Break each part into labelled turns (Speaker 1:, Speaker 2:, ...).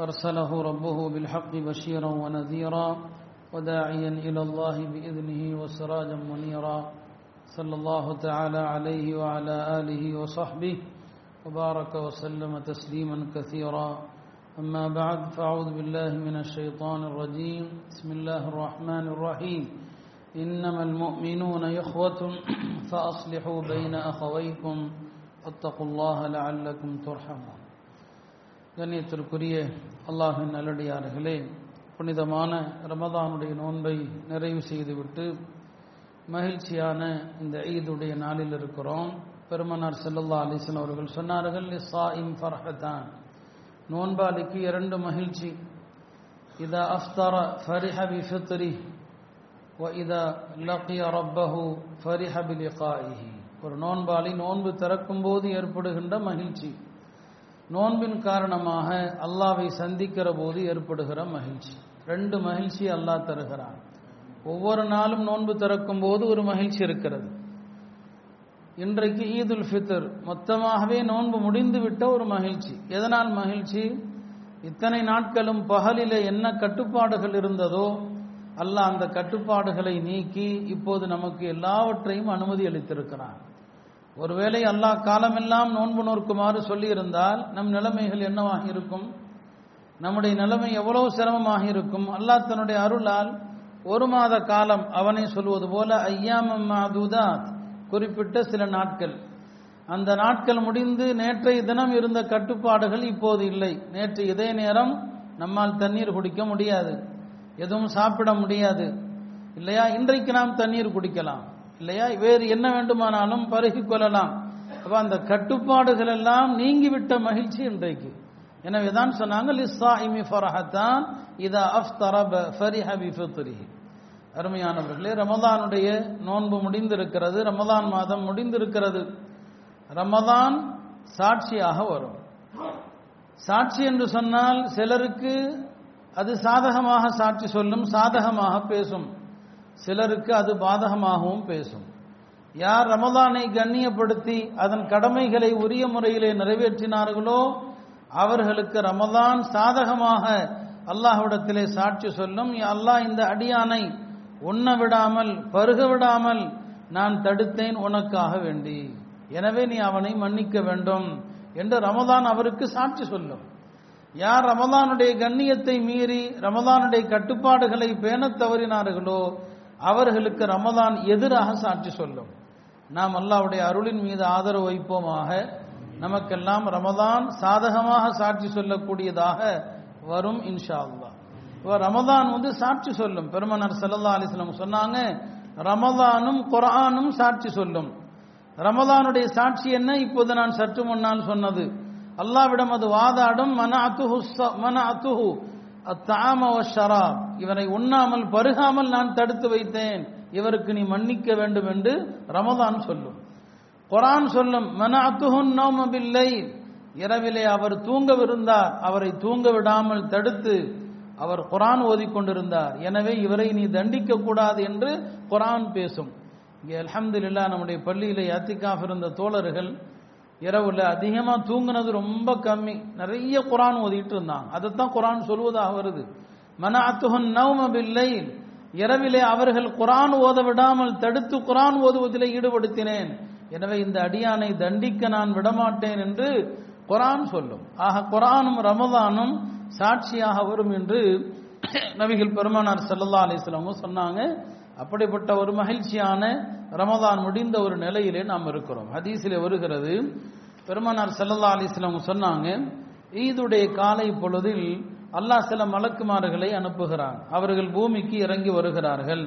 Speaker 1: أرسله ربه بالحق بشيرا ونذيرا وداعيا إلى الله بإذنه وسراجا منيرا صلى الله تعالى عليه وعلى آله وصحبه وبارك وسلم تسليما كثيرا. أما بعد فأعوذ بالله من الشيطان الرجيم. بسم الله الرحمن الرحيم. إنما المؤمنون إخوة فأصلحوا بين أخويكم واتقوا الله لعلكم ترحمون. கண்ணியத்திற்குரிய அல்லாஹின் நல்லடியார்களே புனிதமான ரமதானுடைய நோன்பை நிறைவு செய்துவிட்டு மகிழ்ச்சியான இந்த ஈதுடைய நாளில் இருக்கிறோம். பெருமனார் செல்லல்லா அலிசன் அவர்கள் சொன்னார்கள் இஸ்ஸா இம் ஃபர்ஹதான் நோன்பாளிக்கு இரண்டு மகிழ்ச்சி. இதா அஃப்தர ஃபரிஹபி ஃபித்ரி வ இதா லக்கிய ரப்பஹு ஃபரிஹபி லிகாயிஹி ஒரு நோன்பாளி நோன்பு திறக்கும் போது ஏற்படுகின்ற மகிழ்ச்சி. நோன்பின் காரணமாக அல்லாவை சந்திக்கிற போது ஏற்படுகிற மகிழ்ச்சி. ரெண்டு மகிழ்ச்சி அல்லாஹ் தருகிறான். ஒவ்வொரு நாளும் நோன்பு திறக்கும் போது ஒரு மகிழ்ச்சி இருக்கிறது. இன்றைக்கு ஈதுல் ஃபித்தர் மொத்தமாகவே நோன்பு முடிந்து விட்ட ஒரு மகிழ்ச்சி. எதனால் மகிழ்ச்சி? இத்தனை நாட்களும் பகலிலே என்ன கட்டுப்பாடுகள் இருந்ததோ அல்லாஹ் அந்த கட்டுப்பாடுகளை நீக்கி இப்போது நமக்கு எல்லாவற்றையும் அனுமதி அளித்திருக்கிறான். ஒருவேளை அல்லாஹ் காலமெல்லாம் நோன்பு நோக்குமாறு சொல்லியிருந்தால் நம் நிலைமைகள் என்னவாக இருக்கும்? நம்முடைய நிலைமை எவ்வளவு சிரமமாக இருக்கும்? அல்லாஹ் தன்னுடைய அருளால் ஒரு மாத காலம் அவனை சொல்வது போல ஐயாமம் மாதுதாத் குறிப்பிட்ட சில நாட்கள். அந்த நாட்கள் முடிந்து நேற்றைய தினம் இருந்த கட்டுப்பாடுகள் இப்போது இல்லை. நேற்று இதே நேரம் நம்மால் தண்ணீர் குடிக்க முடியாது. எதுவும் சாப்பிட முடியாது. இல்லையா? இன்றைக்கு நாம் தண்ணீர் குடிக்கலாம். இல்லையா? வேறு என்ன வேண்டுமானாலும் பருகி கொள்ளலாம். அப்ப அந்த கட்டுப்பாடுகள் எல்லாம் நீங்கிவிட்ட மகிழ்ச்சி இன்றைக்கு. எனவே தான் சொன்னாங்க லிஸ்ஸா இமி ஃபரஹத்தான் இதா அஃப்தரப ஃபரிஹ பி ஃபித்ரிஹி அருமையானவர்களே ரமதானுடைய நோன்பு முடிந்திருக்கிறது ரமதான் மாதம் முடிந்திருக்கிறது. ரமதான் சாட்சியாக வரும். சாட்சி என்று சொன்னால் சிலருக்கு அது சாதகமாக சாட்சி சொல்லும் சாதகமாக பேசும். சிலருக்கு அது பாதகமாகவும் பேசும். யார் ரமதானை கண்ணியப்படுத்தி அதன் கடமைகளை உரிய முறையிலே நிறைவேற்றினார்களோ அவர்களுக்கு ரமதான் சாதகமாக அல்லாஹ்விடத்திலே சாட்சி சொல்லும். அல்லாஹ் இந்த அடியானை உண்ண விடாமல் பருக விடாமல் நான் தடுத்தேன் உனக்காக வேண்டி. எனவே நீ அவனை மன்னிக்க வேண்டும் என்று ரமதான் அவருக்கு சாட்சி சொல்லும். யார் ரமதானுடைய கண்ணியத்தை மீறி ரமதானுடைய கட்டுப்பாடுகளை பேணத் தவறினார்களோ அவர்களுக்கு ரமதான் எதிராக சாட்சி சொல்லும். நாம் அல்லாவுடைய அருளின் மீது ஆதரவு வைப்போமாக. நமக்கெல்லாம் ரமதான் சாதகமாக சாட்சி சொல்லக்கூடியதாக வரும் இன்ஷா அல்லா இப்போ ரமதான் வந்து சாட்சி சொல்லும். பெருமனார் சல்லா அலிஸ்லாம் சொன்னாங்க ரமதானும் குரானும் சாட்சி சொல்லும். ரமதானுடைய சாட்சி என்ன? இப்போது நான் சற்று முன்னால் சொன்னது. அல்லாவிடம் அது வாதாடும் மன அத்துஹு மன அத்துஹு அத்தாம ஷராப் இவரை உண்ணாமல் பருகாமல் நான் தடுத்து வைத்தேன். இவருக்கு நீ மன்னிக்க வேண்டும் என்று ரமதான் சொல்லும். குரான் சொல்லும் மன அத்துஹுன் நோமபில்லை இரவிலே அவர் தூங்கவிருந்தார். அவரை தூங்க விடாமல் தடுத்து அவர் குரான் ஓதிக்கொண்டிருந்தார் எனவே இவரை நீ தண்டிக்க கூடாது என்று குரான் பேசும். இங்கே அலமதுல்லா நம்முடைய பள்ளியிலே அத்திகாஃப் இருந்த தோழர்கள் இரவுல அதிகமாக தூங்குனது ரொம்ப கம்மி. நிறைய குரான் ஓதிட்டு இருந்தாங்க. அதைத்தான் குரான் சொல்வதாக வருது. மன அத்துகன் நவமபில்லை இரவிலே அவர்கள் குரான் ஓத விடாமல் தடுத்து குரான் ஓதுவதிலே ஈடுபடுத்தினேன். எனவே இந்த அடியானை தண்டிக்க நான் விடமாட்டேன் என்று குரான் சொல்லும். ஆக குரானும் ரமதானும் சாட்சியாக வரும் என்று நபிகள் பெருமானார் சல்லா அலிஸ்லாமும் சொன்னாங்க. அப்படிப்பட்ட ஒரு மகிழ்ச்சியான ரமதான் முடிந்த ஒரு நிலையிலே நாம் இருக்கிறோம். ஹதீஸிலே வருகிறது பெருமானார் செல்லல்லா அலிஸ்லாம் சொன்னாங்க ஈதுடைய காலை பொழுதில் அல்லாஹ் சில மலக்குமார்களை அனுப்புகிறான். அவர்கள் பூமிக்கு இறங்கி வருகிறார்கள்.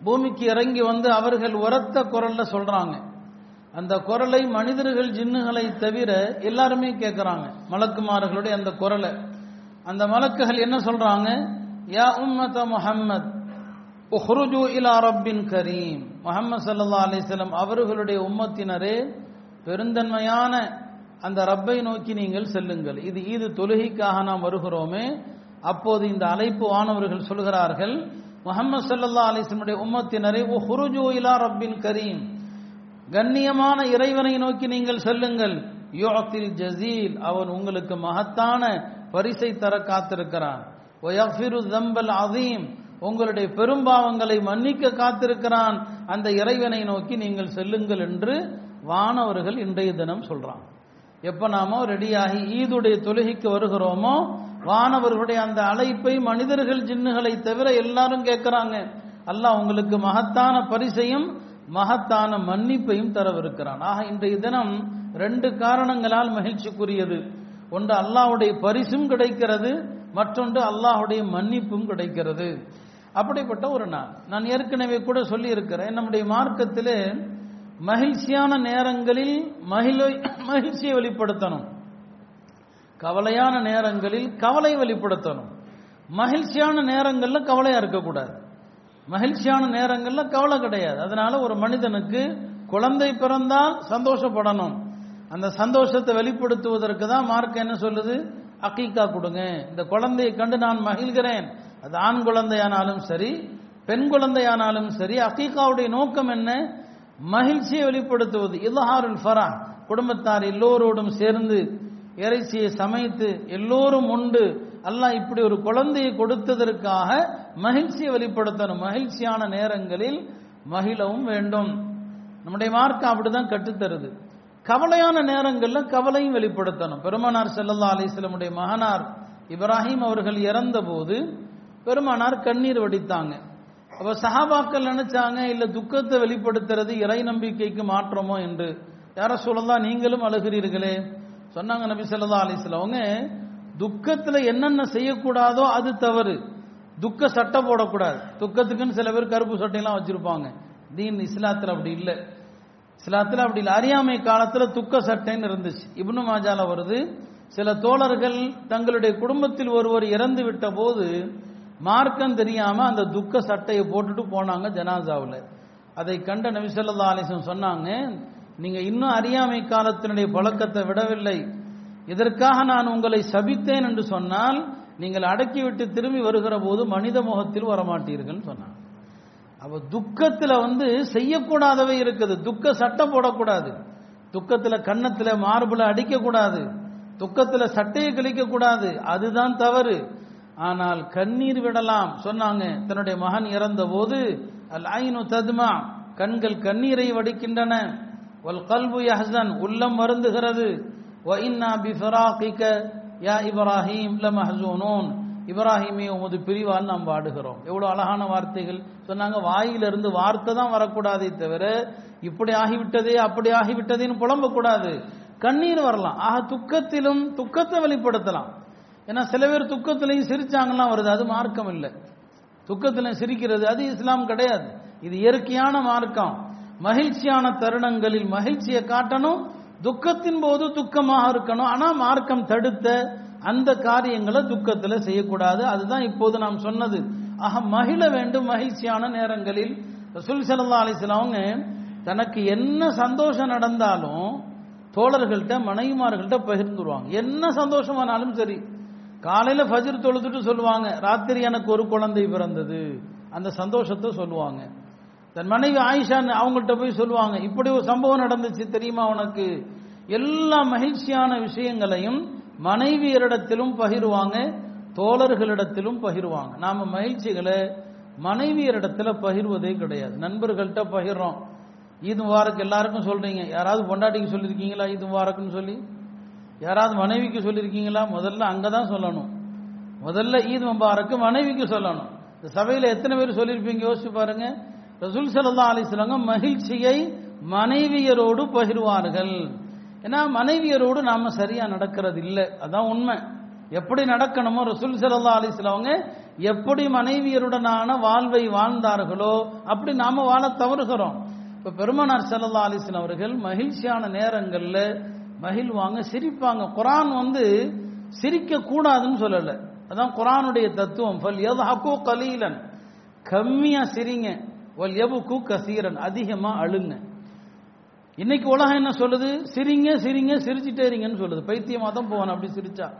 Speaker 1: பூமிக்கு இறங்கி வந்து அவர்கள் உரத்த குரல்ல சொல்றாங்க. அந்த குரலை மனிதர்கள் ஜின்னுகளை தவிர எல்லாருமே கேட்குறாங்க மலக்குமார்களுடைய அந்த குரலை. அந்த மலக்குகள் என்ன சொல்றாங்க? யா உம்மத முஹம்மத் உஹ்ருஜு இலா ரப்பின் கரீம். முஹம்மது சல்லா அலைஹி அவர்களுடைய உம்மத்தினரே பெருந்தன்மையான அந்த ரப்பை நோக்கி நீங்கள் செல்லுங்கள். இது ஈது தொழுகைக்காக நாம் வருகிறோமே. அப்போது இந்த அழைப்பு வானவர்கள் சொல்கிறார்கள் முகமது சல்லா அலைஹி உம்மத்தினரை ஓ உஹ்ருஜு இலா ரப்பின் கரீம். கண்ணியமான இறைவனை நோக்கி நீங்கள் செல்லுங்கள். யுஅத்தில் ஜசீல் அவன் உங்களுக்கு மகத்தான பரிசை தர காத்திருக்கிறான். வயஃபிரு தம்பல் அதீம் உங்களுடைய பெரும்பாவங்களை மன்னிக்க காத்திருக்கிறான். அந்த இறைவனை நோக்கி நீங்கள் செல்லுங்கள் என்று வானவர்கள் இன்றைய தினம் சொல்றாங்க. எப்ப நாமோ ரெடியாகி ஈதுடைய தொழுகைக்கு வருகிறோமோ வானவர்களுடைய அந்த அழைப்பை மனிதர்கள் ஜின்னுகளை தவிர எல்லாரும் கேட்கிறாங்க. அல்லாஹ் உங்களுக்கு மகத்தான பரிசையும் மகத்தான மன்னிப்பையும் தரவிருக்கிறான். ஆக இன்றைய தினம் ரெண்டு காரணங்களால் மகிழ்ச்சிக்குரியது. ஒன்று அல்லாஹுடைய பரிசும் கிடைக்கிறது மற்றொன்று அல்லாஹுடைய மன்னிப்பும் கிடைக்கிறது. அப்படிப்பட்ட ஒரு நாள். நான் ஏற்கனவே கூட சொல்லி இருக்கிறேன் நம்முடைய மார்க்கத்திலே மகிழ்ச்சியான நேரங்களில் மகிழ மகிழ்ச்சியை வெளிப்படுத்தணும். கவலையான நேரங்களில் கவலை வெளிப்படுத்தணும். மகிழ்ச்சியான நேரங்களில் கவலையா இருக்கக்கூடாது. மகிழ்ச்சியான நேரங்களில் கவலை கிடையாது. அதனால ஒரு மனிதனுக்கு குழந்தை பிறந்தால் சந்தோஷப்படணும். அந்த சந்தோஷத்தை வெளிப்படுத்துவதற்கு தான் மார்க் என்ன சொல்லுது? அக்கீக்கா கொடுங்க. இந்த குழந்தையை கண்டு நான் மகிழ்கிறேன். அது ஆண் குழந்தையானாலும் சரி பெண் குழந்தையானாலும் சரி அக்கீக்காவுடைய நோக்கம் என்ன? மகிழ்ச்சியை வெளிப்படுத்துவது இலஹாருல் ஃபரா குடும்பத்தார் எல்லோரோடும் சேர்ந்து இறைச்சியை சமைத்து எல்லோரும் உண்டு. அல்லாஹ் இப்படி ஒரு குழந்தையை கொடுத்ததற்காக மகிழ்ச்சியை வெளிப்படுத்தணும். மகிழ்ச்சியான நேரங்களில் மகிழவும் வேண்டும். நம்முடைய மார்க்கம் அப்படிதான் கற்றுத்தருது. கவலையான நேரங்களில் கவலையும் வெளிப்படுத்தணும். பெருமானார் செல்லல்லா அலிஸ்லமுடைய மகனார் இப்ராஹிம் அவர்கள் இறந்த போது பெருமானார் கண்ணீர் வடித்தாங்க. அப்ப சஹாபாக்கள் நினைச்சாங்க இல்ல துக்கத்தை வெளிப்படுத்துறது இறை நம்பிக்கைக்கு மாற்றமோ? என்று. யார சொல்லலாம் நீங்களும் அழுகிறீர்களே. சொன்னாங்க நபி சொல்லா அலிஸ்லாம் அவங்க துக்கத்துல என்னென்ன செய்யக்கூடாதோ அது தவறு. துக்க சட்டை போடக்கூடாது. துக்கத்துக்குன்னு சில பேர் கருப்பு சட்டையெல்லாம் வச்சிருப்பாங்க. தீன் இஸ்லாத்துல அப்படி இல்லை. இஸ்லாத்துல அப்படி இல்லை. அறியாமை காலத்துல துக்க சட்டைன்னு இருந்துச்சு. இப்னு மாஜால வருது. சில தோழர்கள் தங்களுடைய குடும்பத்தில் ஒருவர் இறந்து விட்ட போது மார்க்கம் தெரியாம அந்த துக்க சட்டையை போட்டுட்டு போனாங்க ஜனாசாவில். அதை கண்ட நபிசல்லா அலிசம் சொன்னாங்க நீங்க இன்னும் அறியாமை காலத்தினுடைய பழக்கத்தை விடவில்லை. இதற்காக நான் உங்களை சபித்தேன்? என்று சொன்னால் நீங்கள் அடக்கிவிட்டு திரும்பி வருகிற போது மனித முகத்தில் வரமாட்டீர்கள் சொன்னாங்க. அப்ப துக்கத்துல வந்து செய்யக்கூடாதவை இருக்குது. துக்க சட்டம் போடக்கூடாது. துக்கத்துல கன்னத்துல மார்புல அடிக்க கூடாது துக்கத்துல சட்டையை கிழிக்க கூடாது அதுதான் தவறு. ஆனால் கண்ணீர் விடலாம். சொன்னாங்க தன்னுடைய மகன் இறந்த போது அல் ஐனு தத்மா கண்கள் கண்ணீரை வடிக்கின்றன. வல் கல்பு யஹ்சன் உள்ளம் வருந்துகிறது. வ இன்னா பிஃபராகிக யா இப்ராஹிம் லமஹ்சூனூன் இப்ராஹிமே உமது பிரிவால் நாம் வாடுகிறோம். எவ்வளவு அழகான வார்த்தைகள். சொன்னாங்க வாயிலிருந்து வார்த்தை தான் வரக்கூடாதே தவிர இப்படி ஆகிவிட்டதே அப்படி ஆகிவிட்டதேன்னு புலம்பக்கூடாது. கண்ணீர் வரலாம். ஆக துக்கத்திலும் துக்கத்தை வெளிப்படுத்தலாம். ஏன்னா சில பேர் துக்கத்திலையும் சிரிச்சாங்கலாம் வருது அது மார்க்கம் இல்லை. துக்கத்தில் சிரிக்கிறது அது இஸ்லாம் கிடையாது. இது இயற்கையான மார்க்கம். மகிழ்ச்சியான தருணங்களில் மகிழ்ச்சியை காட்டணும் துக்கத்தின் போது துக்கமாக இருக்கணும். ஆனா மார்க்கம் தடுத்த அந்த காரியங்களை துக்கத்தில் செய்யக்கூடாது. அதுதான் இப்போது நாம் சொன்னது. ஆக மகிழ வேண்டும் மகிழ்ச்சியான நேரங்களில். ரசூல் சல்லா அலிஸ்லாம் தனக்கு என்ன சந்தோஷம் நடந்தாலும் தோழர்கள்ட்ட மனைவிமார்கள்ட்ட பகிர்ந்துருவாங்க. என்ன சந்தோஷமானாலும் சரி. காலையில ஃபஜ்ர் தொழுதுட்டு சொல்லுவாங்க. ராத்திரி எனக்கு ஒரு குழந்தை பிறந்தது. அந்த சந்தோஷத்தை சொல்லுவாங்க. தன் மனைவி ஆயிஷான்னு அவங்கள்ட்ட போய் சொல்லுவாங்க. இப்படி ஒரு சம்பவம் நடந்துச்சு தெரியுமா உனக்கு? எல்லா மகிழ்ச்சியான விஷயங்களையும் மனைவியரிடத்திலும் பகிர்வாங்க தோழர்களிடத்திலும் பகிர்வாங்க. நாம மகிழ்ச்சிகளை மனைவியரிடத்துல பகிர்வதே கிடையாது. நண்பர்கள்ட்ட பகிர்றோம். இது வாரக்கு எல்லாருக்கும் சொல்றீங்க. யாராவது பொண்டாட்டிக்கு சொல்லியிருக்கீங்களா இது வாரக்குன்னு சொல்லி? யாராவது மனைவிக்கு சொல்லியிருக்கீங்களா முதல்ல அங்கதான் சொல்லணும். முதல்ல ஈத் முபாரக்கு மனைவிக்கு சொல்லணும். இந்த சபையில் எத்தனை பேர் சொல்லியிருப்பீங்க யோசிச்சு பாருங்க. ரசூல் சல்லா அலிஸ்லாங்க மகிழ்ச்சியை மனைவியரோடு பகிர்வார்கள். ஏன்னா மனைவியரோடு நாம சரியா நடக்கிறது இல்லை அதான் உண்மை. எப்படி நடக்கணுமோ ரசூல் சல்லா அலிஸ்லாங்க எப்படி மனைவியருடனான வாழ்வை வாழ்ந்தார்களோ அப்படி நாம வாழ தவறுகிறோம் இப்ப பெருமனார் சல்லா அலிஸ்லாம் அவர்கள் மகிழ்ச்சியான நேரங்களில் மகிழ்வாங்க சிரிப்பாங்க. குரான் வந்து சிரிக்க கூடாதுன்னு சொல்லல. அதான் குரானுடைய தத்துவம். ஃபல் யத்ஹகு கலீலன். கம்மியா சிரிங்க. வல் யபுகு கசீரன். அதிகமா அழுங்க. இன்னைக்கு உலகம் என்ன சொல்லுது? சிரிங்க சிரிங்க சிரிச்சுட்டே இருங்கன்னு சொல்லுது. பைத்தியமா தான் போவான் அப்படி சிரிச்சா.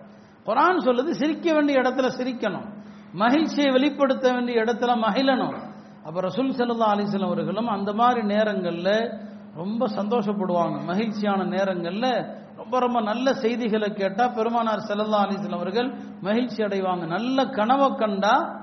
Speaker 1: குரான் சொல்லுது சிரிக்க வேண்டிய இடத்துல சிரிக்கணும். மகிழ்ச்சியை வெளிப்படுத்த வேண்டிய இடத்துல மகிழணும். அப்ப ரசூல் சல்லா அலிஸ்லாம் அவர்களும் அந்த மாதிரி நேரங்களில் ரொம்ப சந்தோஷப்படுவாங்க. மகிழ்ச்சியான நேரங்களில் ரொம்ப ரொம்ப நல்ல செய்திகளை கேட்டா பெருமானார் செல்லல்லா அலிஸ்லாம் அவர்கள் மகிழ்ச்சி அடைவாங்க. நல்ல கனவை கண்டா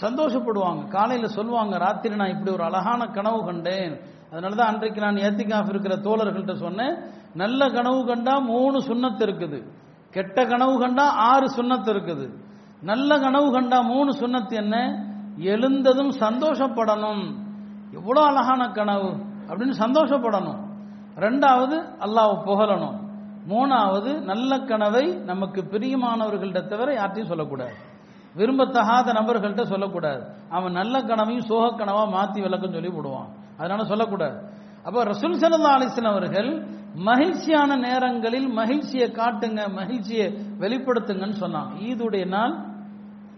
Speaker 1: சந்தோஷப்படுவாங்க. காலையில சொல்லுவாங்க ராத்திரி நான் இப்படி ஒரு அழகான கனவு கண்டேன். அதனாலதான் அன்றைக்கு நான் ஏத்திகாஃப் இருக்கிற தோழர்கள்ட்ட சொன்னேன். நல்ல கனவு கண்டா மூணு சுண்ணத்து இருக்குது. கெட்ட கனவு கண்டா ஆறு சுண்ணத்து இருக்குது. நல்ல கனவு கண்டா மூணு சுண்ணத்து என்ன? எழுந்ததும் சந்தோஷப்படணும். எவ்வளவு அழகான கனவு. அப்படின்னு சந்தோஷப்படணும். ரெண்டாவது அல்லாஹ் புகழணும். மூணாவது நல்ல கனவை நமக்கு பிரியமானவர்கள்ட்ட தவிர யார்ட்டையும் சொல்லக்கூடாது. விரும்பத்தகாத நபர்கள்ட்ட சொல்லக்கூடாது. அவன் நல்ல கனவையும் சோக கனவா மாத்தி விளக்கம் சொல்லி போடுவான். அதனால சொல்லக்கூடாது. அப்ப ரசூல் சல்லா அலிஸ்லாம் அவர்கள் மகிழ்ச்சியான நேரங்களில் மகிழ்ச்சியை காட்டுங்க மகிழ்ச்சியை வெளிப்படுத்துங்கன்னு சொன்னாங்க ஈதுடைய நாள்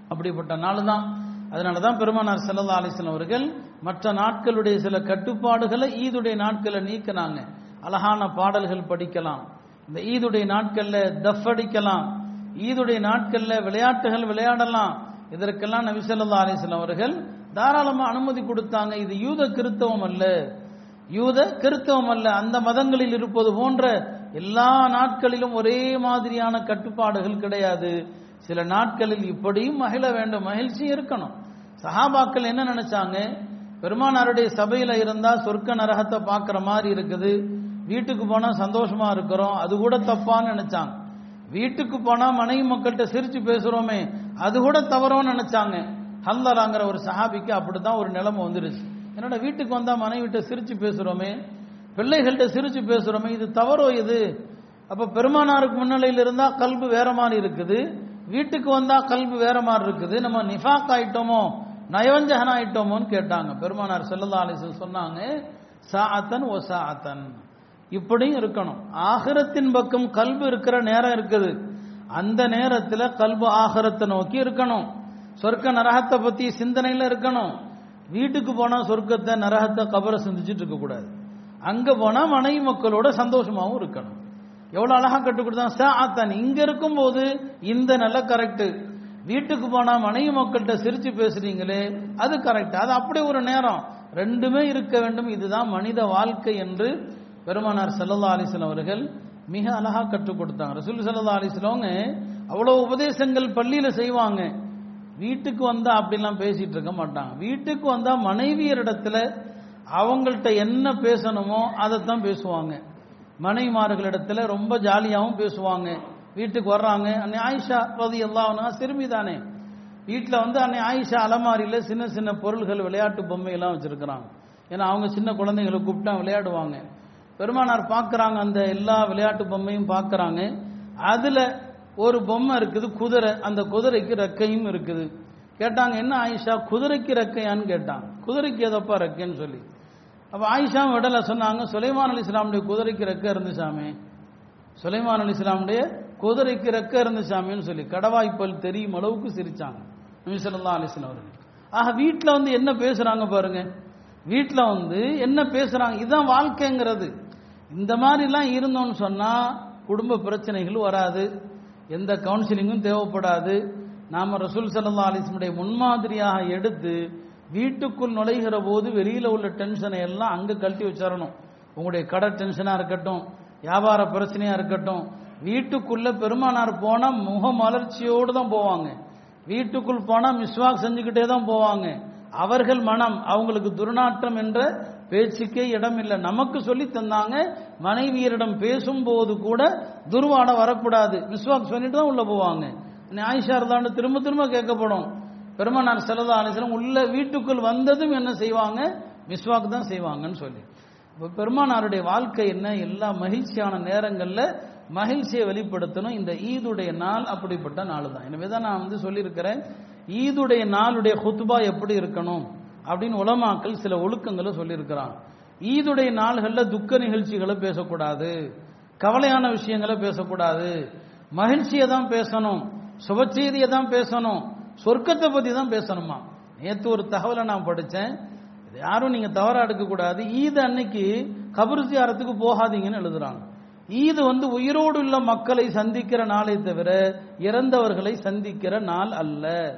Speaker 1: அப்படிப்பட்ட நாள் தான் அதனாலதான் பெருமானார் செல்லல்லா அலிஸ்லாம் அவர்கள் மற்ற நாட்களுடைய சில கட்டுப்பாடுகளை ஈதுடைய நாட்களை நீக்கினாங்க. அழகான பாடல்கள் படிக்கலாம். இந்த ஈதுடைய நாட்களில் தஃப் அடிக்கலாம். ஈதுடைய நாட்களில் விளையாட்டுகள் விளையாடலாம். இதற்கெல்லாம் நபிசல்லா அலிஸ்லாம் அவர்கள் தாராளமாக அனுமதி கொடுத்தாங்க. இது யூத கிறித்தவம் அல்ல. யூத கிறித்தவம் அல்ல. அந்த மதங்களில் இருப்பது போன்ற எல்லா நாட்களிலும் ஒரே மாதிரியான கட்டுப்பாடுகள் கிடையாது. சில நாட்களில் இப்படியும் மகிழ வேண்டும். மகிழ்ச்சி இருக்கணும். சஹாபாக்கள் என்ன நினைச்சாங்க? பெருமானாருடைய சபையில இருந்தா சொர்க்க நரகத்தை பார்க்குற மாதிரி இருக்குது. வீட்டுக்கு போனா சந்தோஷமா இருக்கிறோம். அது கூட தப்பான்னு நினைச்சாங்க. வீட்டுக்கு போனா மனைவி மக்கள்கிட்ட சிரிச்சு பேசுறோமே அது கூட தவறோன்னு நினைச்சாங்க. ஹல்லராங்கிற ஒரு சஹாபிக்கு அப்படித்தான் ஒரு நிலைமை வந்துருச்சு என்னோட வீட்டுக்கு வந்தா மனைவிட்ட சிரிச்சு பேசுறோமே பிள்ளைகள்கிட்ட சிரிச்சு பேசுறோமே இது தவறோ இது? அப்ப பெருமானாருக்கு முன்னிலையில் இருந்தா கல்பு வேற மாதிரி இருக்குது. வீட்டுக்கு வந்தா கல்பு வேற மாதிரி இருக்குது. நம்ம நிஃபாக் ஆயிட்டோமோ நயவஞ்சகன் ஆயிட்டோமோன்னு கேட்டாங்க. பெருமானார் செல்லல்லா அலிசல் சொன்னாங்க சாத்தன் ஓ சாத்தன் இப்படியும் இருக்கணும். ஆகரத்தின் பக்கம் கல்பு இருக்கிற நேரம் இருக்குது. அந்த நேரத்தில் கல்பு ஆகரத்தை நோக்கி இருக்கணும். சொர்க்க நரகத்தை பத்தி சிந்தனையில இருக்கணும். வீட்டுக்கு போனா சொர்க்கத்தை நரகத்தை கபரை சிந்திச்சுட்டு இருக்க கூடாது. அங்க போனா மனைவி மக்களோட சந்தோஷமாகவும் இருக்கணும். எவ்வளவு அழகா கற்றுக் கொடுத்தான். சாத்தன் இங்க இருக்கும் போது இந்த நல்ல கரெக்ட் வீட்டுக்கு போனா மனைவி மக்கள்கிட்ட சிரிச்சு பேசுறீங்களே அது கரெக்ட் அது அப்படி ஒரு நேரம். ரெண்டுமே இருக்க வேண்டும். இதுதான் மனித வாழ்க்கை என்று பெருமானார் செல்லதா அலிஸ்லாம் அவர்கள் மிக அழகா கற்றுக் கொடுத்தாங்க. ரசூல் சல்லா அலிஸ்லவங்க அவ்வளவு உபதேசங்கள் பள்ளியில செய்வாங்க. வீட்டுக்கு வந்தா அப்படிலாம் பேசிட்டு இருக்க மாட்டாங்க. வீட்டுக்கு வந்தா மனைவியரிடத்துல அவங்கள்ட்ட என்ன பேசணுமோ அதைத்தான் பேசுவாங்க. மனைவிமார்களிடத்துல ரொம்ப ஜாலியாகவும் பேசுவாங்க. வீட்டுக்கு வர்றாங்க. அன்னை ஆயிஷா பகுதி எல்லாம் சிறுமி தானே வீட்டில் வந்து அன்னை ஆயிஷா அலமாரியில் சின்ன சின்ன பொருள்கள் விளையாட்டு பொம்மையெல்லாம் வச்சுருக்கிறாங்க. ஏன்னா அவங்க சின்ன குழந்தைங்களை கூப்பிட்டா விளையாடுவாங்க. பெருமானார் பார்க்குறாங்க அந்த எல்லா விளையாட்டு பொம்மையும் பார்க்குறாங்க அதில் ஒரு பொம்மை இருக்குது குதிரை. அந்த குதிரைக்கு ரெக்கையும் இருக்குது. கேட்டாங்க என்ன ஆயிஷா குதிரைக்கு ரெக்கையான்னு கேட்டாங்க குதிரைக்கு எதப்பா ரெக்கைன்னு சொல்லி. அப்போ ஆயிஷா விடலை சொன்னாங்க சுலைமான் அலி இஸ்லாமுடைய குதிரைக்கு ரெக்கை இருந்துச்சாமே சுலைமான் அலி இஸ்லாமுடைய குதிரைக்கு ரெக்கை இருந்துச்சாமேன்னு சொல்லி கடவாய்ப்பல் தெரியும் அளவுக்கு சிரிச்சாங்க. நபிசல்லா அலிஸ்லாம் அவர்கள். ஆக வீட்டில் வந்து என்ன பேசுறாங்க பாருங்க. வீட்டில் வந்து என்ன பேசுறாங்க? இதுதான் வாழ்க்கைங்கிறது. இந்த மாதிரிலாம் இருந்தோம்னு சொன்னால் குடும்ப பிரச்சனைகள் வராது. எந்த கவுன்சிலிங்கும் தேவைப்படாது. நாம ரசூல் சல்லா அலிஸ்முடைய முன்மாதிரியாக எடுத்து வீட்டுக்குள் நுழைகிற போது வெளியில் உள்ள டென்ஷனை எல்லாம் அங்கே கழட்டி வச்சிடணும். உங்களுடைய கடை டென்ஷனாக இருக்கட்டும் வியாபார பிரச்சனையாக இருக்கட்டும் வீட்டுக்குள்ள பெருமானார் போனா முக மலர்ச்சியோடு தான் போவாங்க. வீட்டுக்குள் போனா மிஸ்வாக் செஞ்சுக்கிட்டே தான் போவாங்க. அவர்கள் மனம் அவங்களுக்கு துர்நாற்றம் என்ற பேச்சுக்கே இடம் இல்லை. நமக்கு சொல்லி தந்தாங்க மனைவியரிடம் பேசும்போது கூட துர்வாடம் வரக்கூடாது. மிஸ்வாக் சொல்லிட்டு தான் உள்ள போவாங்க. ஆயிஷா இருந்தாண்டு திரும்ப திரும்ப கேட்கப்படும். பெருமனார் செல்லதா அலிஸ்லாம் உள்ள வீட்டுக்குள் வந்ததும் என்ன செய்வாங்க? மிஸ்வாக் தான் செய்வாங்கன்னு சொல்லி. இப்போ பெருமானாருடைய வாழ்க்கை என்ன? எல்லா மகிழ்ச்சியான நேரங்களில் மகிழ்ச்சியை வெளிப்படுத்தணும். இந்த ஈதுடைய நாள் அப்படிப்பட்ட நாள் தான் எனவே தான் நான் வந்து சொல்லியிருக்கிறேன் ஈதுடைய நாளுடைய ஹுத்பா எப்படி இருக்கணும் அப்படின்னு உலமாக்கள் சில ஒழுக்கங்களை சொல்லியிருக்கிறான் ஈதுடைய நாள்களில் துக்க நிகழ்ச்சிகளை பேசக்கூடாது கவலையான விஷயங்களை பேசக்கூடாது மகிழ்ச்சியை தான் பேசணும் சுப செய்தியை தான் பேசணும் சொர்க்கத்தை பத்தி தான் பேசணுமா? நேத்து ஒரு தகவலை நான் படித்தேன் யாரும் நீங்க தவறா எடுக்கக்கூடாது. ஈது அன்னைக்கு கபருசியாரத்துக்கு போகாதீங்கன்னு எழுதுறாங்க. ஈது வந்து உயிரோடு உள்ள மக்களை சந்திக்கிற நாளை தவிர இறந்தவர்களை சந்திக்கிற நாள் அல்ல.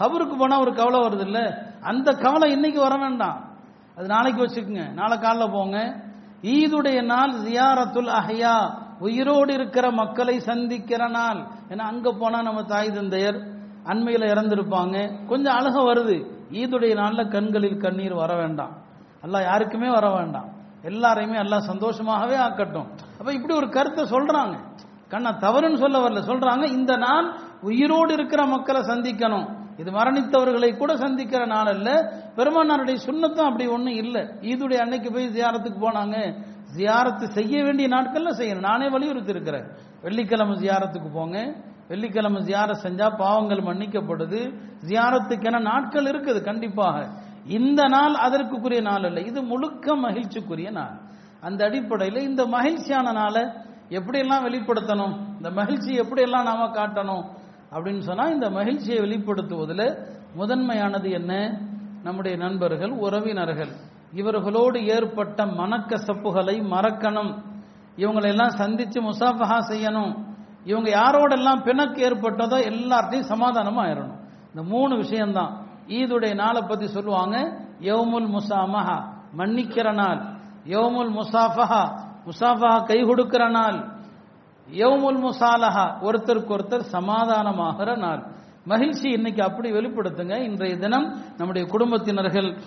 Speaker 1: கபருக்கு போனா ஒரு கவலை வருது இல்ல அந்த கவலை இன்னைக்கு வர வேண்டாம். அது நாளைக்கு வச்சுக்கோங்க. நாளை காலைல போங்க. ஈதுடைய நாள் ஜியாரத்துல் அஹ்யா. உயிரோடு இருக்கிற மக்களை சந்திக்கிற நாள். ஏன்னா அங்க போனா நம்ம தாய் தந்தையர் அண்மையில் இறந்திருப்பாங்க. கொஞ்சம் அழக வருது. ஈதுடைய நாளில் கண்களில் கண்ணீர் வர வேண்டாம். எல்லாம் யாருக்குமே வர வேண்டாம். எல்லாரையுமே எல்லாம் சந்தோஷமாகவே ஆக்கட்டும். அப்ப இப்படி ஒரு கருத்தை சொல்றாங்க. கண்ணா தவறுன்னு சொல்ல வரல சொல்றாங்க இந்த நாள் உயிரோடு இருக்கிற மக்களை சந்திக்கணும். இது மரணித்தவர்களை கூட சந்திக்கிற நாள் அல்ல பெருமானாருடைய சுண்ணத்தும் அப்படி ஒண்ணும் இல்லை. ஈதுடைய அன்னைக்கு போய் ஜியாரத்துக்கு போனாங்க. ஜியாரத்து செய்ய வேண்டிய நாட்கள்ல செய்யணும். நானே வலியுறுத்தி இருக்கிறேன் வெள்ளிக்கிழமை ஜியாரத்துக்கு போங்க. வெள்ளிக்கிழமை ஜியாரத் செஞ்சா பாவங்கள் மன்னிக்கப்படுது. ஜியாரத்துக்கென நாட்கள் இருக்குது கண்டிப்பாக. இந்த நாள் அதற்குரிய நாள் அல்ல. இது முழுக்க மகிழ்ச்சிக்குரிய நாள். அந்த அடிப்படையில் இந்த மகிழ்ச்சியான நாளை எப்படியெல்லாம் வெளிப்படுத்தணும்? இந்த மகிழ்ச்சி எப்படியெல்லாம் நாம காட்டணும்? அப்படின்னு சொன்னா இந்த மகிழ்ச்சியை வெளிப்படுத்துவதில் முதன்மையானது என்ன? நம்முடைய நண்பர்கள் உறவினர்கள். இவர்களோடு ஏற்பட்ட மனக்கசப்புகளை மறக்கணும். இவங்களெல்லாம் சந்தித்து சந்திச்சு முசாஃபஹா செய்யணும். இவங்க யாரோடெல்லாம் பிணக்கு ஏற்பட்டதோ எல்லார்ட்டையும் சமாதானமா ஆயிரணும் இந்த மூணு விஷயம்தான். ஈதுடைய நாளை பத்தி சொல்லுவாங்க யவுமுல் முசாமஹா மன்னிக்கிற நாள். யோமுல் முசாஃபஹா முசாஃபஹா கை கொடுக்கிற நாள். யோமுல் முசாலஹா ஒருத்தருக்கு ஒருத்தர் சமாதானமாகிற நாள். மகிழ்ச்சி இன்னைக்கு அப்படி வெளிப்படுத்துங்க. இன்றைய தினம் நம்முடைய குடும்பத்தினர்கள்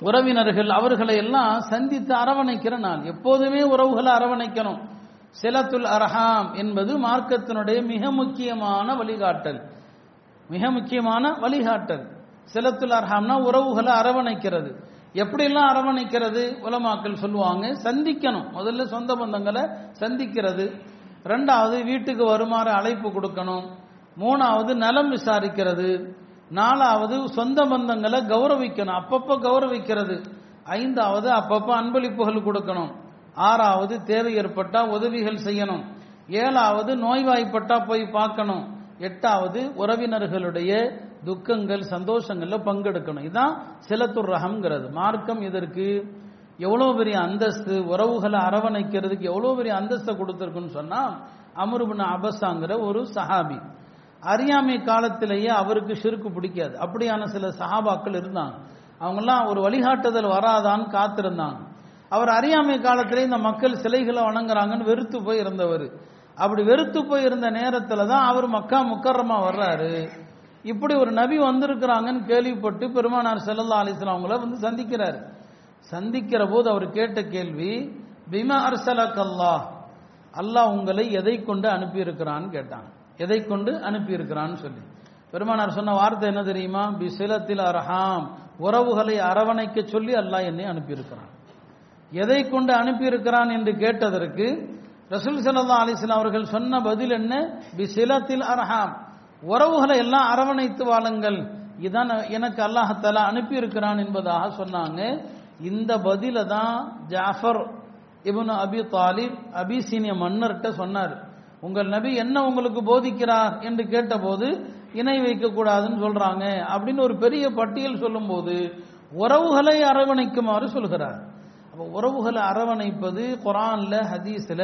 Speaker 1: உறவினர்கள் அவர்களை எல்லாம் சந்தித்து அரவணைக்கிற நாள். எப்போதுமே உறவுகளை அரவணைக்கணும். சிலத்துல் அரஹாம் என்பது மார்க்கத்தினுடைய மிக முக்கியமான வழிகாட்டல். மிக முக்கியமான வழிகாட்டல். சிலத்துல் அரஹாம்னா உறவுகளை அரவணைக்கிறது. எப்படிலாம் அரவணைக்கிறது? உலமாக்கள் சொல்லுவாங்க சந்திக்கணும். முதல்ல சொந்த பந்தங்களை சந்திக்கிறது. ரெண்டாவது வீட்டுக்கு வருமாறு அழைப்பு கொடுக்கணும். மூணாவது நலம் விசாரிக்கிறது. நாலாவது சொந்த பந்தங்களை கௌரவிக்கணும். அப்பப்ப கௌரவிக்கிறது. ஐந்தாவது அப்பப்ப அன்பளிப்புகள் கொடுக்கணும். ஆறாவது தேவை ஏற்பட்டா உதவிகள் செய்யணும். ஏழாவது நோய்வாய்ப்பட்டா போய் பார்க்கணும். எட்டாவது உறவினர்களுடைய துக்கங்கள் சந்தோஷங்கள்ல பங்கெடுக்கணும். இதுதான் சிலத்துர் ரகம்ங்கிறது மார்க்கம் இதற்கு எவ்வளவு பெரிய அந்தஸ்து உறவுகளை அரவணைக்கிறதுக்கு எவ்வளவு பெரிய அந்தஸ்தை கொடுத்துருக்குன்னு சொன்னா அமருபின் அபஸாங்கிற ஒரு சஹாபி. அறியாமை காலத்திலேயே அவருக்கு சிறுக்கு பிடிக்காது. அப்படியான சில சஹாபாக்கள் இருந்தாங்க. அவங்கெல்லாம் ஒரு வழிகாட்டுதல் வராதான்னு காத்திருந்தாங்க. அவர் அறியாமை காலத்திலே இந்த மக்கள் சிலைகளை வணங்குறாங்கன்னு வெறுத்து போய் இருந்தவர். அப்படி வெறுத்து போய் இருந்த நேரத்தில் தான் அவர் மக்கா முக்கரமா வர்றாரு. இப்படி ஒரு நபி வந்திருக்கிறாங்கன்னு கேள்விப்பட்டு பெருமானார் செல்லல்லா அலிஸ்லாம் அவங்கள வந்து சந்திக்கிறார். சந்திக்கிற போது அவர் கேட்ட கேள்வி பிமா அர்சலக்கல்லா அல்லாஹ் உங்களை எதை கொண்டு அனுப்பியிருக்கிறான்னு கேட்டாங்க. எதை கொண்டு அனுப்பியிருக்கிறான்னு சொல்லி. பெருமானார் சொன்ன வார்த்தை என்ன தெரியுமா? பிசிலத்தில் அரஹாம். உறவுகளை அரவணைக்க சொல்லி அல்லாஹ் என்னை அனுப்பியிருக்கிறான். எதை கொண்டு அனுப்பியிருக்கிறான் என்று கேட்டதற்கு ரசூல் சல்லா அலிஸ்லாம் அவர்கள் சொன்ன பதில் என்ன? பிசிலத்தில் அரஹாம். உறவுகளை எல்லாம் அரவணைத்து வாழுங்கள். இதான் எனக்கு அல்லாஹத்தாலா அனுப்பி இருக்கிறான் என்பதாக சொன்னாங்க. இந்த பதில தான் ஜாஃபர் இபுன் அபி தாலிப் அபிசீனிய மன்னர்கிட்ட சொன்னார். உங்கள் நபி என்ன உங்களுக்கு போதிக்கிறார் என்று கேட்டபோது இணை வைக்க கூடாதுன்னு சொல்றாங்க அப்படின்னு ஒரு பெரிய பட்டியல் சொல்லும்போது உறவுகளை அரவணைக்குமாறு சொல்கிறார். அப்போ உறவுகளை அரவணைப்பது குரான்ல ஹதீஸ்ல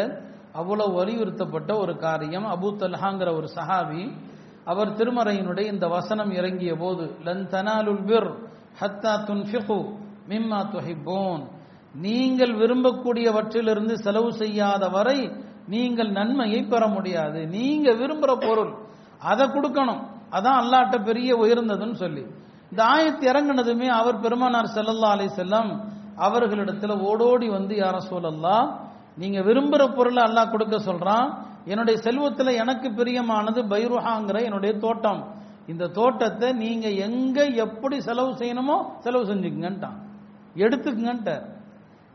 Speaker 1: அவ்வளவு வலியுறுத்தப்பட்ட ஒரு காரியம். அபு தல்ஹாங்கிற ஒரு சஹாபி அவர் திருமறையினுடைய இந்த வசனம் இறங்கிய போது லன் தனாலுல் பிர் ஹத்தா துன்ஃபிகு மிம்மா நீங்கள் விரும்பக்கூடியவற்றிலிருந்து செலவு செய்யாத வரை நீங்கள் நன்மையை பெற முடியாது. நீங்க விரும்புற பொருள் அதை கொடுக்கணும். அதான் அல்லாட்ட பெரிய உயர்ந்ததுன்னு சொல்லி. இந்த ஆயத்து இறங்கினதுமே அவர் பெருமானார் செல்லல்லா அலை செல்லம் அவர்களிடத்துல ஓடோடி வந்து யார சொல்லலாம் நீங்க விரும்புற பொருளை அல்லாஹ் கொடுக்க சொல்றான். என்னுடைய செல்வத்தில் எனக்கு பிரியமானது பைருஹாங்கிற என்னுடைய தோட்டம். இந்த தோட்டத்தை நீங்க எங்க எப்படி செலவு செய்யணுமோ செலவு செஞ்சுக்குங்கன்ட்டான். எடுத்துக்குங்கன்ட்ட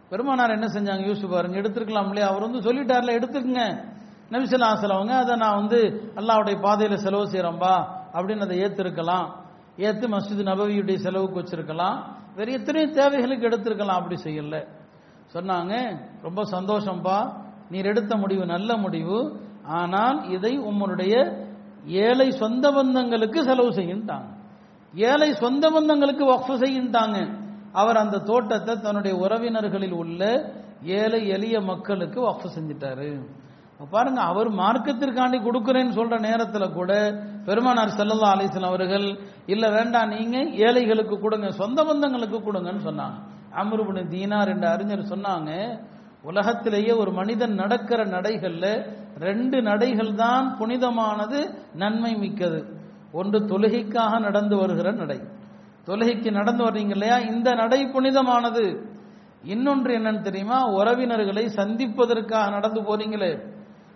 Speaker 1: பெருமானார் என்ன செஞ்சாங்க? யூசுப் பாருங்க. எடுத்துருக்கலாம் இல்லையா? அவர் வந்து சொல்லிட்டார்ல எடுத்துக்குங்க. நபிசல்லா அவங்க அதை நான் வந்து அல்லாவுடைய பாதையில செலவு செய்யறோம்பா அப்படின்னு அதை ஏத்திருக்கலாம். ஏத்து மஸ்ஜித் நபவியுடைய செலவுக்கு வச்சிருக்கலாம். வேற எத்தனையோ தேவைகளுக்கு எடுத்திருக்கலாம். அப்படி செய்யல. சொன்னாங்க ரொம்ப சந்தோஷம்பா. நீர் எடுத்த முடிவு நல்ல முடிவு. ஆனால் இதை உம்முடைய ஏழை சொந்த பந்தங்களுக்கு செலவு செய்யுன்ட்டாங்க ஏழை சொந்த பந்தங்களுக்கு வக்ஃபு செய்யுன்ட்டாங்க அவர் அந்த தோட்டத்தை தன்னுடைய உறவினர்களில் உள்ள ஏழை எளிய மக்களுக்கு வக்ஃபு செஞ்சிட்டாரு. பாருங்க அவர் மார்க்கத்திற்காண்டி கொடுக்கிறேன்னு சொல்ற நேரத்தில் கூட பெருமானார் செல்லல்லா அலிஸ்லாம் அவர்கள் இல்ல வேண்டாம் நீங்க ஏழைகளுக்கு கொடுங்க சொந்த பந்தங்களுக்கு கொடுங்கன்னு சொன்னாங்க. அமருபுனு தீனார் என்று அறிஞர் சொன்னாங்க உலகத்திலேயே ஒரு மனிதன் நடக்கிற நடைகள்ல ரெண்டு நடைகள் தான் புனிதமானது நன்மை மிக்கது. ஒன்று தொழுகைக்காக நடந்து வருகிற நடை. தொழுகைக்கு நடந்து வர்றீங்க இல்லையா? இந்த நடை புனிதமானது. இன்னொன்று என்னன்னு தெரியுமா? உறவினர்களை சந்திப்பதற்காக நடந்து போறீங்களே.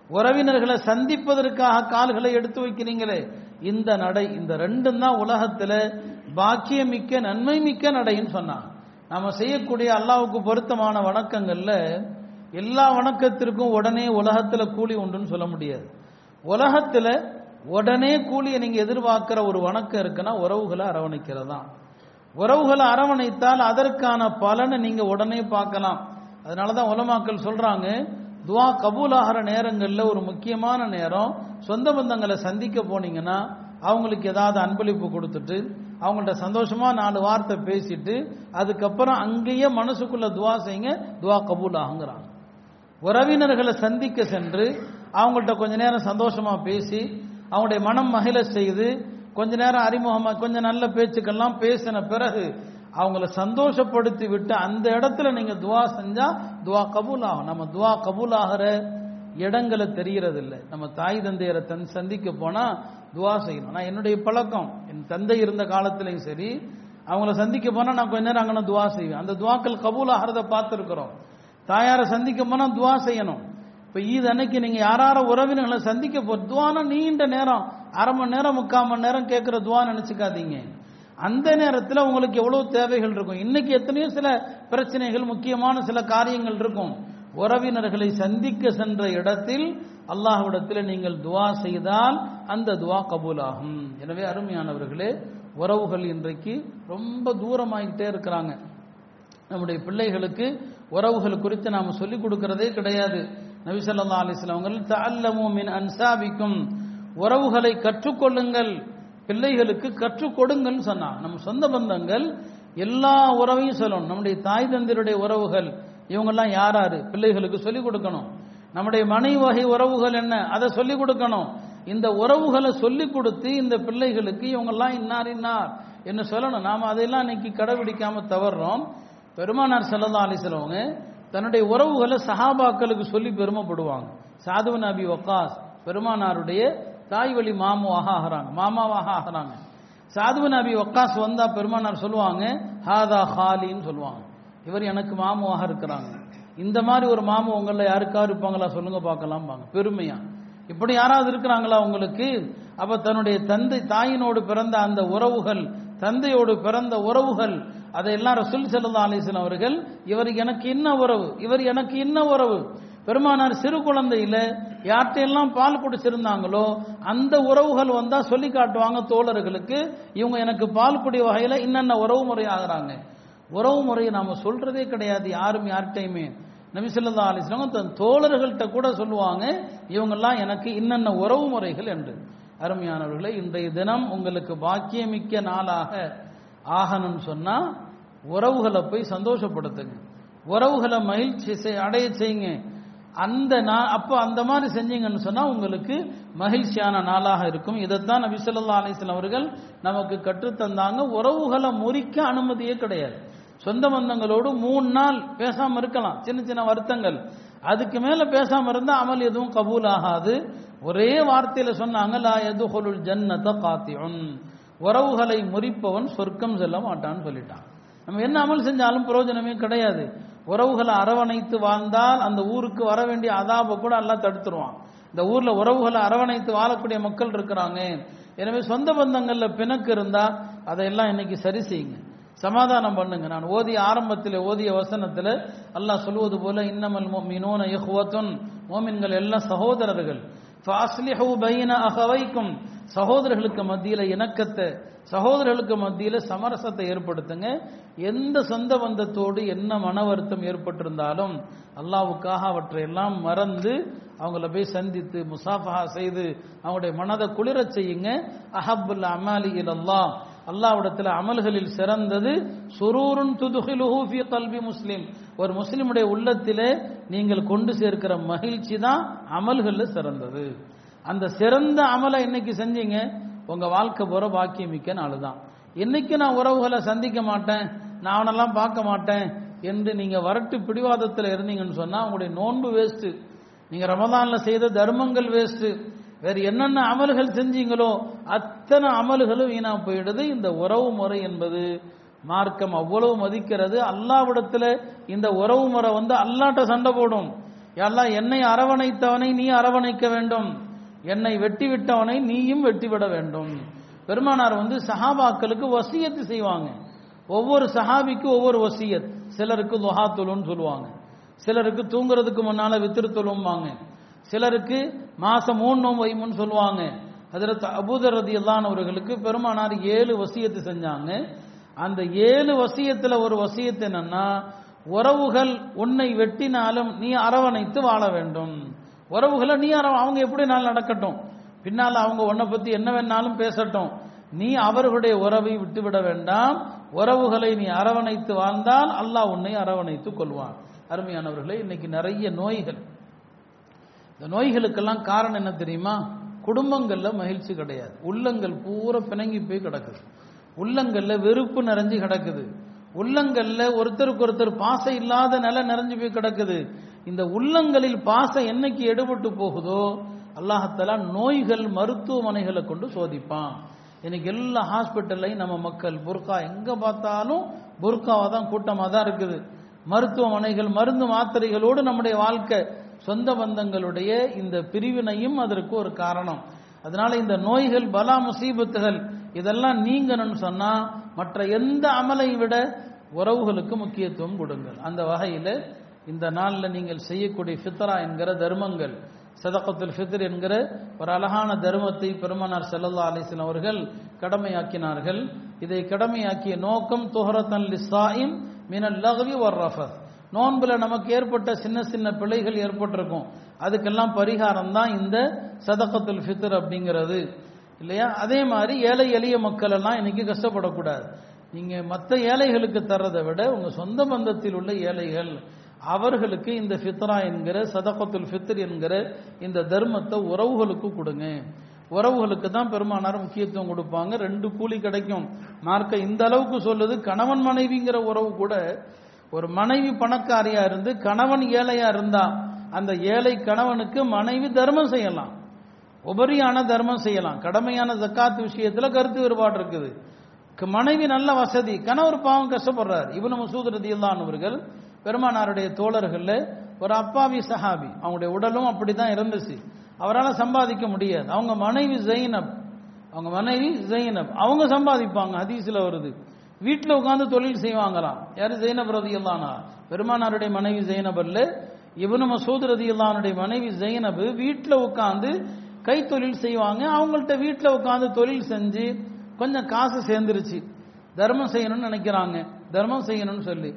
Speaker 1: உறவினர்களை சந்திப்பதற்காக கால்களை எடுத்து வைக்கிறீங்களே. இந்த நடை இந்த ரெண்டும் தான் உலகத்துல பாக்கியமிக்க நன்மை மிக்க நடைன்னு சொன்னான் நாம செய்யக்கூடிய அல்லாவுக்கு பொருத்தமான வணக்கங்கள்ல எல்லா வணக்கத்திற்கும் உடனே உலகத்துல கூலி உண்டுன்னு சொல்ல முடியாது. உலகத்துல உடனே கூலியை நீங்க எதிர்பார்க்கிற ஒரு வணக்கம் இருக்குன்னா உறவுகளை அரவணைக்கிறதா உறவுகளை அரவணைத்தால் அதற்கான பலனை நீங்க உடனே பார்க்கலாம். அதனாலதான் உலமாக்கள் சொல்றாங்க துவா கபூலாகிற நேரங்களில் ஒரு முக்கியமான நேரம் சொந்த பந்தங்களை சந்திக்க போனீங்கன்னா அவங்களுக்கு ஏதாவது அன்பளிப்பு கொடுத்துட்டு அவங்கள்ட்ட சந்தோஷமா நாலு வார்த்தை பேசிட்டு அதுக்கப்புறம் அங்கேயே மனசுக்குள்ள துவா செய்யுங்க துவா கபூல் ஆகுங்கிறாங்க உறவினர்களை சந்திக்க சென்று அவங்கள்ட்ட கொஞ்ச நேரம் சந்தோஷமா பேசி அவங்களுடைய மனம் மகிழ செய்து கொஞ்ச நேரம் அறிமுகமா கொஞ்சம் நல்ல பேச்சுக்கெல்லாம் பேசின பிறகு அவங்கள சந்தோஷப்படுத்தி விட்டு அந்த இடத்துல நீங்க துவா செஞ்சா துவா கபூல் ஆகும். நம்ம துவா கபூல் ஆகிற இடங்களை தெரியறது இல்லை நம்ம தாய் தந்தையரை தன் சந்திக்க போனா துவா செய்யணும். நான் என்னுடைய பழக்கம் என் தந்தை இருந்த காலத்திலையும் சரி அவங்கள சந்திக்க போனா நான் கொஞ்ச நேரம் அங்கே துவா செய்வேன். அந்த துவாக்கள் கபூல் ஆகிறத பார்த்துருக்குறோம். தாயாரை சந்திக்க போனா துவா செய்யணும். இப்ப ஈத் அன்னைக்கு நீங்க யாரார உறவினர்களை சந்திக்க போ துவானா நீண்ட நேரம் அரை மணி நேரம் முக்கால் மணி நேரம் கேட்கிற துவா நினைச்சுக்காதீங்க. அந்த நேரத்தில் உங்களுக்கு எவ்வளவு தேவைகள் இருக்கும். இன்னைக்கு எத்தனையோ சில பிரச்சனைகள் முக்கியமான சில காரியங்கள் இருக்கும். உறவினர்களை சந்திக்க சென்ற இடத்தில் அல்லாஹ்விடத்தில் நீங்கள் துவா செய்தால் அந்த துவா கபூலாகும். எனவே அருமையானவர்களே உறவுகள் இன்றைக்கு ரொம்ப தூரமாகிட்டே இருக்கிறாங்க. நம்முடைய பிள்ளைகளுக்கு உறவுகள் குறித்து நாம் சொல்லிக் கொடுக்கிறதே கிடையாது. நபிசல்லா அலிஸ்லாம் அவர்கள் அன்சாபிக்கும். உறவுகளை கற்றுக்கொள்ளுங்கள். பிள்ளைகளுக்கு கற்றுக் கொடுங்கன்னு சொன்னா நம்ம சொந்த பந்தங்கள் எல்லா உறவையும் சொல்லணும். நம்முடைய தாய் தந்தருடைய உறவுகள் இவங்கெல்லாம் யாராரு பிள்ளைகளுக்கு சொல்லிக் கொடுக்கணும். நம்முடைய மனை வகை உறவுகள் என்ன? அதை சொல்லிக் கொடுக்கணும். இந்த உறவுகளை சொல்லிக் கொடுத்து இந்த பிள்ளைகளுக்கு இவங்கெல்லாம் இன்னார் இன்னார் என்ன சொல்லணும். நாம அதையெல்லாம் இன்னைக்கு கடைபிடிக்காம தவறுறோம் பெருமானார் செல்லதா அலிசலவங்க தன்னுடைய உறவுகளை சஹாபாக்களுக்கு சொல்லி பெருமைப்படுவாங்க. சாதுவ நபி ஒக்காஸ் பெருமானாருடைய தாய் வழி மாமாவாக ஆகிறாங்க. மாமாவாக ஆகிறாங்க. சாதுவ நபி ஒக்காஸ் வந்தா பெருமானார் சொல்லுவாங்க ஹாதா ஹாலின்னு சொல்லுவாங்க. இவர் எனக்கு மாமுவாக இருக்கிறாங்க. இந்த மாதிரி ஒரு மாமு உங்களில் யாருக்காவது இருப்பாங்களா? சொல்லுங்க பார்க்கலாம் பெருமையா. இப்படி யாராவது இருக்கிறாங்களா உங்களுக்கு? அப்ப தன்னுடைய தந்தை தாயினோடு பிறந்த அந்த உறவுகள் தந்தையோடு பிறந்த உறவுகள் அதையெல்லாம் ரசூல் செல்லா அலிஸ்லாம் அவர்கள் இவர் எனக்கு இன்ன உறவு இவர் எனக்கு இன்ன உறவு? பெருமானார் சிறு குழந்தையில யார்கிட்டையெல்லாம் பால் குடிச்சிருந்தாங்களோ அந்த உறவுகள் வந்தா சொல்லி காட்டுவாங்க தோழர்களுக்கு இவங்க எனக்கு பால் குடி வகையில இன்னென்ன உறவு முறை ஆகிறாங்க? உறவு முறையை நாம சொல்றதே கிடையாது யாரும் யார்கிட்டையுமே. நபிசல்லா அலிஸ்லாம் தன் தோழர்கள்ட்ட கூட சொல்லுவாங்க இவங்கெல்லாம் எனக்கு இன்னென்ன உறவு முறைகள் என்று. அருமையானவர்களே இன்றைய தினம் உங்களுக்கு பாக்கியமிக்க நாளாக ஆகணும்னு சொன்னா உறவுகளை போய் சந்தோஷப்படுத்துங்க. உறவுகளை மகிழ்ச்சி செய்- அடைய செய்யுங்க. அந்த நா- அப்போ அந்த மாதிரி செஞ்சீங்கன்னு சொன்னா உங்களுக்கு மகிழ்ச்சியான நாளாக இருக்கும். இதைத்தான் நபி ஸல்லல்லாஹு அவர்கள் நமக்கு கற்றுத்தந்தாங்க. உறவுகளை முறிக்க அனுமதியே கிடையாது. சொந்த பந்தங்களோடு மூணு நாள் பேசாம இருக்கலாம். சின்ன சின்ன வருத்தங்கள். அதுக்கு மேல பேசாம இருந்தா அமல் எதுவும் கபூல் ஆகாது. ஒரே வார்த்தையில சொன்னாங்க லா எது ஜன்னத்தை காத்தியுன் உறவுகளை முறிப்பவன் சொர்க்கம் செல்ல மாட்டான்னு சொல்லிட்டான். நம்ம என்ன அமல் செஞ்சாலும் பிரயோஜனமே கிடையாது. உறவுகளை அரவணைத்து வாழ்ந்தால் அந்த ஊருக்கு வர வேண்டிய அதாபை கூட எல்லாம் தடுத்துருவான். இந்த ஊர்ல உறவுகளை அரவணைத்து வாழக்கூடிய மக்கள் இருக்கிறாங்க. எனவே சொந்த பந்தங்கள்ல பிணக்கு இருந்தா அதையெல்லாம் இன்னைக்கு சரி செய்யுங்க. சமாதானம் பண்ணுங்க. நான் ஓதிய ஆரம்பத்தில் ஓதிய வசனத்தில் அல்லாஹ் சொல்வது போல இன்னமல் மோமினோன இஹ்வத்துன். மோமின்கள் எல்லாம் சகோதரர்கள். அகவைக்கும் சகோதரர்களுக்கு மத்தியில இணக்கத்தை சகோதரர்களுக்கு மத்தியில சமரசத்தை ஏற்படுத்துங்க. எந்த சொந்த பந்தத்தோடு என்ன மன வருத்தம் ஏற்பட்டிருந்தாலும் அல்லாவுக்காக அவற்றை எல்லாம் மறந்து அவங்கள போய் சந்தித்து முசாஃபா செய்து அவங்களுடைய மனதை குளிரச் செய்யுங்க. அஹப்புல் அமாலி இல்லல்லா அல்லாவிடத்தில் அமல்களில் சிறந்தது சுரூருன் துதுகிலுஹூஃபி கல்வி முஸ்லீம். ஒரு முஸ்லீமுடைய உள்ளத்திலே நீங்கள் கொண்டு சேர்க்கிற மகிழ்ச்சி தான் அமல்களில் சிறந்தது. அந்த சிறந்த அமலை இன்னைக்கு செஞ்சீங்க உங்கள் வாழ்க்கை போகிற பாக்கியம் மிக்க நாள் தான். என்னைக்கு நான் உறவுகளை சந்திக்க மாட்டேன் நான் அவனெல்லாம் பார்க்க மாட்டேன் என்று நீங்கள் வரட்டு பிடிவாதத்தில் இருந்தீங்கன்னு சொன்னால் உங்களுடைய நோன்பு வேஸ்ட்டு நீங்கள் ரமதானில் செய்த தர்மங்கள் வேஸ்ட்டு வேறு என்னென்ன அமல்கள் செஞ்சீங்களோ அத்தனை அமல்களும் வீணா போயிடுது. இந்த உறவு முறை என்பது மார்க்கம் அவ்வளவு மதிக்கிறது. அல்லாவிடத்துல இந்த உறவு முறை வந்து அல்லாட்ட சண்டை போடும். எல்லாம் என்னை அரவணைத்தவனை நீ அரவணைக்க வேண்டும். என்னை வெட்டி விட்டவனை நீயும் வெட்டிவிட வேண்டும். பெருமானார் வந்து சஹாபாக்களுக்கு வசியத்து செய்வாங்க. ஒவ்வொரு சஹாபிக்கு ஒவ்வொரு வசியத். சிலருக்கு துஹாத்துலுன்னு சொல்லுவாங்க. சிலருக்கு தூங்குறதுக்கு முன்னால வித்திருத்தலும்பாங்க சிலருக்கு மாசம் மூணு நோம்பு வைமுன்னு சொல்லுவாங்க. அதில் அபூதர் ரதி அவர்களுக்கு பெருமானார் ஏழு வசியத்து செஞ்சாங்க. அந்த ஏழு வசியத்துல ஒரு வசியத்து என்னன்னா உறவுகள் உன்னை வெட்டினாலும் நீ அரவணைத்து வாழ வேண்டும். உறவுகளை நீ அரவ அவங்க எப்படி நாள் நடக்கட்டும்? பின்னால் அவங்க உன்னை பத்தி என்ன வேணாலும் பேசட்டும். நீ அவர்களுடைய உறவை விட்டுவிட வேண்டாம். உறவுகளை நீ அரவணைத்து வாழ்ந்தால் அல்லாஹ் உன்னை அரவணைத்துக் கொள்வான். அருமையானவர்களே இன்னைக்கு நிறைய நோய்கள் இந்த நோய்களுக்கெல்லாம் காரணம் என்ன தெரியுமா? குடும்பங்கள்ல மகிழ்ச்சி கிடையாது. உள்ளங்கள் பூரா பிணங்கி போய் கிடக்குது. உள்ளங்கள்ல வெறுப்பு நிறைஞ்சு கிடக்குது. உள்ளங்கள்ல ஒருத்தருக்கு ஒருத்தர் பாசம் இல்லாத நிலை நிறைஞ்சு போய் கிடக்குது. இந்த உள்ளங்களில் பாசம் என்னைக்கு எடுபட்டு போகுதோ அல்லாஹத்தாலா நோய்கள் மருத்துவமனைகளை கொண்டு சோதிப்பான். இன்னைக்கு எல்லா ஹாஸ்பிட்டல்லையும் நம்ம மக்கள் புர்கா எங்க பார்த்தாலும் புர்காவா தான் கூட்டமாக தான் இருக்குது. மருத்துவமனைகள் மருந்து மாத்திரைகளோடு நம்முடைய வாழ்க்கை சொந்த பந்தங்களுடைய இந்த பிரிவினையும் அதற்கு ஒரு காரணம். அதனால இந்த நோய்கள் பலா முசீபத்துகள் இதெல்லாம் நீங்கணும்னு சொன்னா மற்ற எந்த அமலை விட உறவுகளுக்கு முக்கியத்துவம் கொடுங்கள். அந்த வகையில் இந்த நாளில் நீங்கள் செய்யக்கூடிய ஃபித்ரா என்கிற தர்மங்கள் சதகத்துல் ஃபித்ர் என்கிற ஒரு அழகான தர்மத்தை பெருமனார் செல்லல்லா அலிஸ்லாம் அவர்கள் கடமையாக்கினார்கள். இதை கடமையாக்கிய நோக்கம் துஹரத்தன் லிசாயின் மினல் லகவி ஒரு ரஃபத். நோன்புல நமக்கு ஏற்பட்ட சின்ன சின்ன பிழைகள் ஏற்பட்டிருக்கும். அதுக்கெல்லாம் பரிகாரம் தான் இந்த சதகத்துல் ஃபித்ர் அப்படிங்கிறது. இல்லையா? அதே மாதிரி ஏழை எளிய மக்கள் எல்லாம் இன்னைக்கு கஷ்டப்படக்கூடாது. நீங்க மற்ற ஏழைகளுக்கு தர்றதை விட உங்க சொந்த பந்தத்தில் உள்ள ஏழைகள் அவர்களுக்கு இந்த ஃபித்ரா என்கிற சதகத்துல் ஃபித்ர் என்கிற இந்த தர்மத்தை உறவுகளுக்கு கொடுங்க. உறவுகளுக்கு தான் பெருமானார் முக்கியத்துவம் கொடுப்பாங்க. ரெண்டு கூலி கிடைக்கும். மார்க்க இந்த அளவுக்கு சொல்லுது கணவன் மனைவிங்கிற உறவு கூட ஒரு மனைவி பணக்காரியா இருந்து கணவன் ஏழையா இருந்தா அந்த ஏழை கணவனுக்கு மனைவி தர்மம் செய்யலாம். உபரியான தர்மம் செய்யலாம். கடமையான ஜக்காத்து விஷயத்துல கருத்து வேறுபாடு இருக்குது. மனைவி நல்ல வசதி. கணவர் பாவம் கஷ்டப்படுறார். இவனு மசூத் ரதியுல்லான் அவர்கள் பெருமானாருடைய தோழர்கள்ல ஒரு அப்பாவி சஹாபி. அவங்களுடைய உடலும் அப்படிதான் இருந்துச்சு. அவரால் சம்பாதிக்க முடியாது. அவங்க மனைவி ஜெயினப். அவங்க மனைவி ஜெயினப். அவங்க சம்பாதிப்பாங்க. ஹதீஸ்ல வருது. வீட்டில் உட்காந்து தொழில் செய்வாங்களாம். யாரு? ஜெயினப் ரதியுல்லானா பெருமானாருடைய மனைவி ஜெயினப் அல்ல. இவனு மசூத் ரதியுல்லானுடைய மனைவி ஜெயினப் வீட்டில் உட்காந்து கைத்தொழில் செய்வாங்க. அவங்கள்ட்ட வீட்டில் உட்காந்து தொழில் செஞ்சு கொஞ்சம் காசு சேர்ந்துருச்சு. தர்மம் செய்யணும்னு நினைக்கிறாங்க. தர்மம் செய்யணும்னு சொல்லி.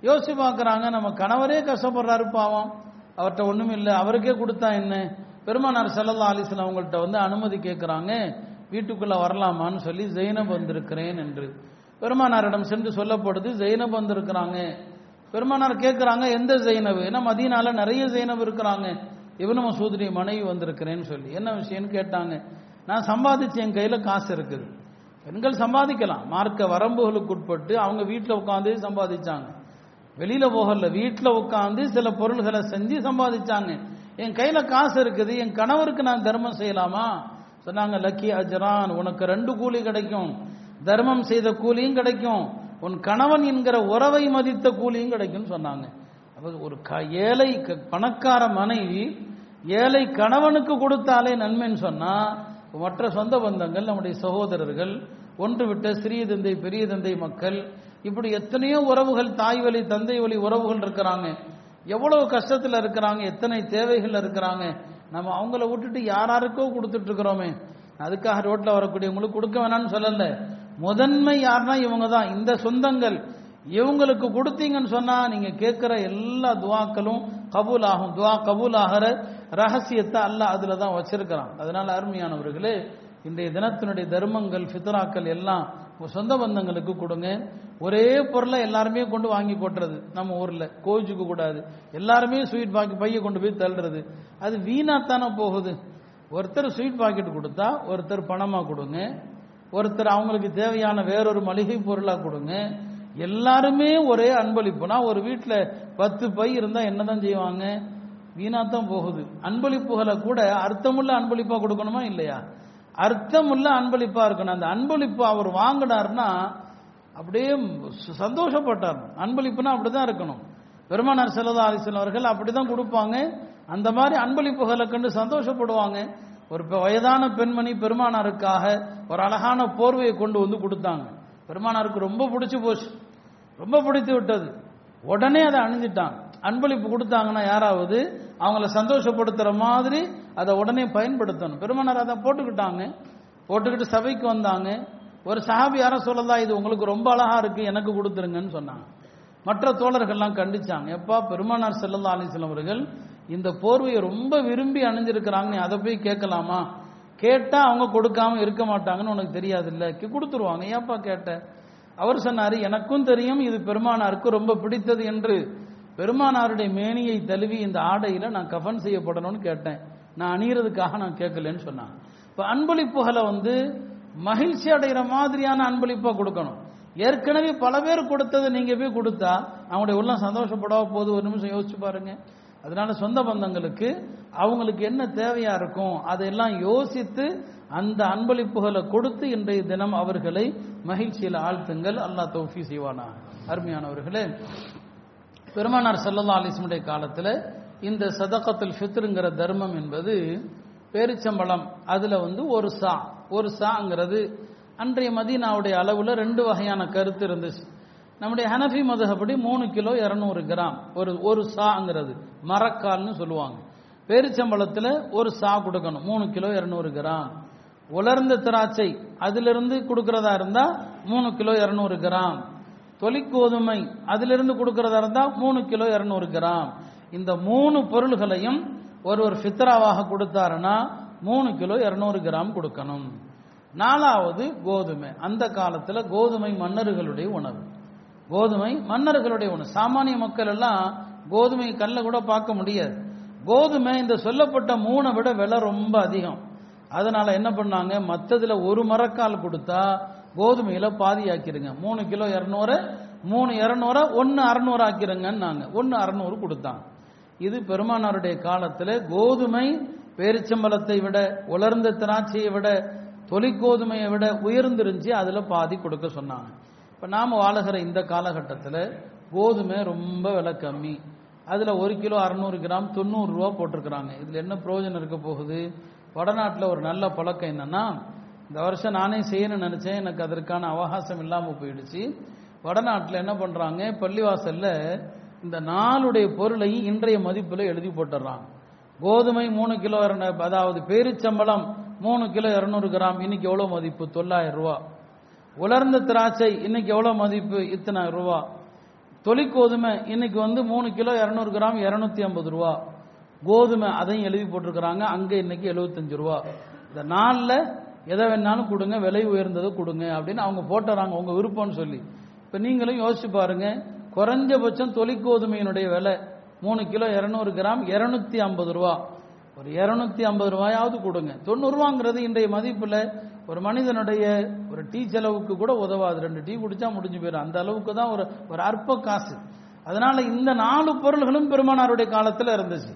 Speaker 1: யோசிச்சு பார்க்குறாங்க நம்ம கணவரே கஷ்டப்படுறாரு பாவம். அவர்கிட்ட ஒன்றும் இல்லை. அவருக்கே கொடுத்தா என்ன? பெருமானார் செல்லல்லா அலிஸ்லாம் அவங்கள்ட்ட வந்து அனுமதி கேட்குறாங்க வீட்டுக்குள்ளே வரலாமான்னு சொல்லி ஜெயினப் வந்திருக்கிறேன் என்று. பெருமானாரிடம் சென்று சொல்லப்படுது ஜெயினப் வந்திருக்கிறாங்க. பெருமானார் கேட்குறாங்க எந்த ஜெயினவு ஏன்னா மதியனால நிறைய ஜெயினவு இருக்கிறாங்க. இவனு மசூதிரி மனைவி வந்திருக்கிறேன்னு சொல்லி. என்ன விஷயம்னு கேட்டாங்க? நான் சம்பாதிச்சு என் கையில் காசு இருக்குது. பெண்கள் சம்பாதிக்கலாம். மார்க்க வரம்புகளுக்கு உட்பட்டு அவங்க வீட்டில் உட்காந்து சம்பாதிச்சாங்க. வெளியில போகல. வீட்டில் உட்காந்து சில பொருள்களை செஞ்சு சம்பாதிச்சாங்க. என் கையில காசு இருக்குது. என் கணவருக்கு நான் தர்மம் செய்யலாமா? சொன்னாங்க லக்கி அஜரான். உனக்கு ரெண்டு கூலி கிடைக்கும். தர்மம் செய்த கூலியும் கிடைக்கும். உன் கணவன் என்கிற உறவை மதித்த கூலியும் கிடைக்கும் சொன்னாங்க. ஒரு ஏழை பணக்கார மனைவி ஏழை கணவனுக்கு கொடுத்தாலே நன்மைன்னு சொன்னா மற்ற சொந்த பந்தங்கள் நம்முடைய சகோதரர்கள் ஒன்று விட்ட சிறிய தந்தை பெரிய தந்தை மக்கள் இப்படி எத்தனையோ உறவுகள் தாய் வழி தந்தை வழி உறவுகள் இருக்கிறாங்க. எவ்வளவு கஷ்டத்தில் இருக்கிறாங்க எத்தனை தேவைகள் இருக்கிறாங்க. நம்ம அவங்கள விட்டுட்டு யாராருக்கோ கொடுத்துட்டு இருக்கிறோமே. அதுக்காக ரோட்டில் வரக்கூடியவங்களுக்கு கொடுக்க வேணாம்னு சொல்லலை. முதன்மை யாருன்னா இவங்க தான் இந்த சொந்தங்கள். இவங்களுக்கு கொடுத்தீங்கன்னு சொன்னா நீங்க கேட்கிற எல்லா துவாக்களும் கபூல் ஆகும் துவா கபூல் ஆகிற ரகசியத்தை அல்லாஹ் அதுல தான் வச்சிருக்கிறான். அதனால அருமையானவர்களே இன்றைய தினத்தினுடைய தர்மங்கள் ஃபித்ராக்கள் எல்லாம் சொந்த பந்தங்களுக்கு கொடுங்க. ஒரே பொருளை எல்லாருமே கொண்டு வாங்கி கொட்டுறது நம்ம ஊர்ல கோவிச்சுக்க கூடாது. எல்லாருமே ஸ்வீட் பாக்கெட் பைய கொண்டு போய் தள்ளுறது. அது வீணாத்தானே போகுது. ஒருத்தர் ஸ்வீட் பாக்கெட் கொடுத்தா ஒருத்தர் பணமா கொடுங்க. ஒருத்தர் அவங்களுக்கு தேவையான வேறொரு மளிகை பொருளாக கொடுங்க. எல்லாருமே ஒரே அன்பளிப்புனா ஒரு வீட்டில் பத்து பை இருந்தா என்னதான் செய்வாங்க? வீணாத்தான் போகுது. அன்பளிப்புகளை கூட அர்த்தமுள்ள அன்பளிப்பா கொடுக்கணுமா இல்லையா? அர்த்தமுள்ள அன்பளிப்பா இருக்கணும். அந்த அன்பளிப்பு அவர் வாங்கினார்னா அப்படியே சந்தோஷப்பட்டார். அன்பளிப்புனா அப்படிதான் இருக்கணும். பெருமானார் செல்லதா அலிசன் அவர்கள் அப்படிதான் கொடுப்பாங்க. அந்த மாதிரி அன்பளிப்புகளை கண்டு சந்தோஷப்படுவாங்க. ஒரு வயதான பெண்மணி பெருமானாருக்காக ஒரு அழகான போர்வையை கொண்டு வந்து கொடுத்தாங்க. பெருமானாருக்கு ரொம்ப பிடிச்சு போச்சு. ரொம்ப பிடித்து விட்டது. உடனே அதை அணிஞ்சிட்டாங்க. அன்பளிப்பு கொடுத்தாங்கன்னா யாராவது அவங்கள சந்தோஷப்படுத்துற மாதிரி அதை உடனே பயன்படுத்தணும். பெருமானார் அதை போட்டுக்கிட்டாங்க. போட்டுக்கிட்டு சபைக்கு வந்தாங்க. ஒரு சஹாபி யாரும் சொல்லலாம் இது உங்களுக்கு ரொம்ப அழகா இருக்கு எனக்கு கொடுத்துருங்கன்னு சொன்னாங்க. மற்ற தோழர்கள்லாம் கண்டிச்சாங்க. எப்பா பெருமானார் செல்லல்லா அலிஸ்லாம் அவர்கள் இந்த போர்வையை ரொம்ப விரும்பி அணிஞ்சிருக்கிறாங்க நீ அதை போய் கேட்கலாமா? கேட்டா அவங்க கொடுக்காம இருக்க மாட்டாங்கன்னு உனக்கு தெரியாது இல்ல கொடுத்துருவாங்க. ஏப்பா கேட்ட? அவர் சொன்னாரு எனக்கும் தெரியும் இது பெருமானாருக்கு ரொம்ப பிடித்தது என்று. பெருமானாருடைய மேனியை தழுவி இந்த ஆடையில நான் கஃபன் செய்யப்படணும்னு கேட்டேன். நான் அணியறதுக்காக நான் கேட்கலன்னு சொன்னாங்க. இப்ப அன்பளிப்புகளை வந்து மகிழ்ச்சி அடைகிற மாதிரியான அன்பளிப்பா கொடுக்கணும். ஏற்கனவே பல பேர் கொடுத்ததை நீங்க போய் கொடுத்தா அவங்களுடைய உள்ளம் சந்தோஷப்படாம போது ஒரு நிமிஷம் யோசிச்சு பாருங்க. அதனால சொந்த பந்தங்களுக்கு அவங்களுக்கு என்ன தேவையா இருக்கும் அதையெல்லாம் யோசித்து அந்த அன்பளிப்புகளை கொடுத்து இன்றைய தினம் அவர்களை மகிழ்ச்சியில் ஆழ்த்துங்கள். அல்லாஹ் தௌஃபி செய்வானா அருமையானவர்களே பெருமானார் ஸல்லல்லாஹு அலிஸ்முடைய காலத்தில் இந்த சதக்கத்தில் ஃபித்ருங்கிற தர்மம் என்பது பேரிச்சம்பழம் அதுல வந்து ஒரு சா ஒரு சாங்கிறது. அன்றைய மதீனாவுடைய அளவுல ரெண்டு வகையான கருத்து இருந்துச்சு. நம்முடைய ஹனஃபி மதுகப்படி மூணு கிலோ இரநூறு கிராம். ஒரு ஒரு சாங்கிறது. மரக்கால்னு சொல்லுவாங்க. பேரிச்சம்பழத்துல ஒரு சா கொடுக்கணும். மூணு கிலோ இரநூறு கிராம். உலர்ந்த திராட்சை அதிலிருந்து கொடுக்கறதா இருந்தால் மூணு கிலோ இரநூறு கிராம். தொலிக்கோதுமை அதிலிருந்து கொடுக்கறதா இருந்தால் மூணு கிலோ இரநூறு கிராம். இந்த மூணு பொருள்களையும் ஒருவர் ஃபித்ராவாக கொடுத்தாருன்னா மூணு கிலோ இரநூறு கிராம் கொடுக்கணும். நாலாவது கோதுமை. அந்த காலத்தில் கோதுமை மன்னர்களுடைய உணவு. கோதுமை மன்னர்களுடைய ஒன்று சாமானிய மக்கள் எல்லாம் கோதுமை கல்ல கூட பார்க்க முடியாது. கோதுமை இந்த சொல்லப்பட்ட மூணை விட விலை ரொம்ப அதிகம். அதனால என்ன பண்ணாங்க? மத்ததுல ஒரு மரக்கால் கொடுத்தா கோதுமையில பாதி ஆக்கிருங்க. மூணு கிலோ இரநூறு மூணு இரநூறு ஒன்னு அறநூறு ஆக்கிருங்கன்னாங்க. ஒன்னு அறநூறு கொடுத்தாங்க இது பெருமானாருடைய காலத்துல கோதுமை பேரிச்சம்பழத்தை விட உலர்ந்த திராட்சையை விட தொலிக்கோதுமையை விட உயர்ந்திருந்துச்சு. அதுல பாதி கொடுக்க சொன்னாங்க. இப்போ நாம் வாழுகிற இந்த காலகட்டத்தில் கோதுமை ரொம்ப விலை கம்மி. அதில் ஒரு கிலோ அறநூறு கிராம் தொண்ணூறுரூவா போட்டிருக்கிறாங்க. இதில் என்ன பிரயோஜனம் இருக்க போகுது? வடநாட்டில் ஒரு நல்ல பழக்கம் என்னன்னா இந்த வருஷம் நானே செய்யணும்னு நினச்சேன். எனக்கு அதற்கான அவகாசம் இல்லாமல் போயிடுச்சு. வடநாட்டில் என்ன பண்ணுறாங்க பள்ளிவாசலில் இந்த நாளுடைய பொருளை இன்றைய மதிப்பில் எழுதி போட்டுடுறாங்க. கோதுமை மூணு கிலோ அதாவது பேரிச்சம்பளம் மூணு கிலோ இரநூறு கிராம். இன்னைக்கு எவ்வளோ மதிப்பு? தொள்ளாயிரம் ரூபா. உலர்ந்த திராட்சை இன்னைக்கு எவ்வளவு மதிப்பு? இத்தனை ரூபா. தொலிக்கோதுமை இன்னைக்கு வந்து மூணு கிலோ இரநூறு கிராம் இருநூத்தி ஐம்பது ரூபா. கோதுமை அதையும் எழுதி போட்டிருக்கிறாங்க. அங்க இன்னைக்கு எழுபத்தஞ்சு ரூபா. இந்த நாளில் எதை வேணாலும் கொடுங்க விலை உயர்ந்ததை கொடுங்க அப்படின்னு அவங்க போட்டுறாங்க உங்க விருப்பம்னு சொல்லி. இப்ப நீங்களும் யோசிச்சு பாருங்க குறைஞ்சபட்சம் தொலிக்கோதுமையினுடைய விலை மூணு கிலோ இருநூறு கிராம் இருநூத்தி ஐம்பது ரூபா. ஒரு இருநூத்தி ஐம்பது ரூபாயாவது கொடுங்க. தொண்ணூறு ரூபாங்கிறது இன்றைய மதிப்புல ஒரு மனிதனுடைய ஒரு டீ செலவுக்கு கூட உதவாது. ரெண்டு டீ குடிச்சா முடிஞ்சு போயிடும். அந்த அளவுக்கு தான் ஒரு ஒரு அற்ப காசு. அதனால இந்த நாலு பொருள்களும் பெருமானாருடைய காலத்தில் இருந்துச்சு.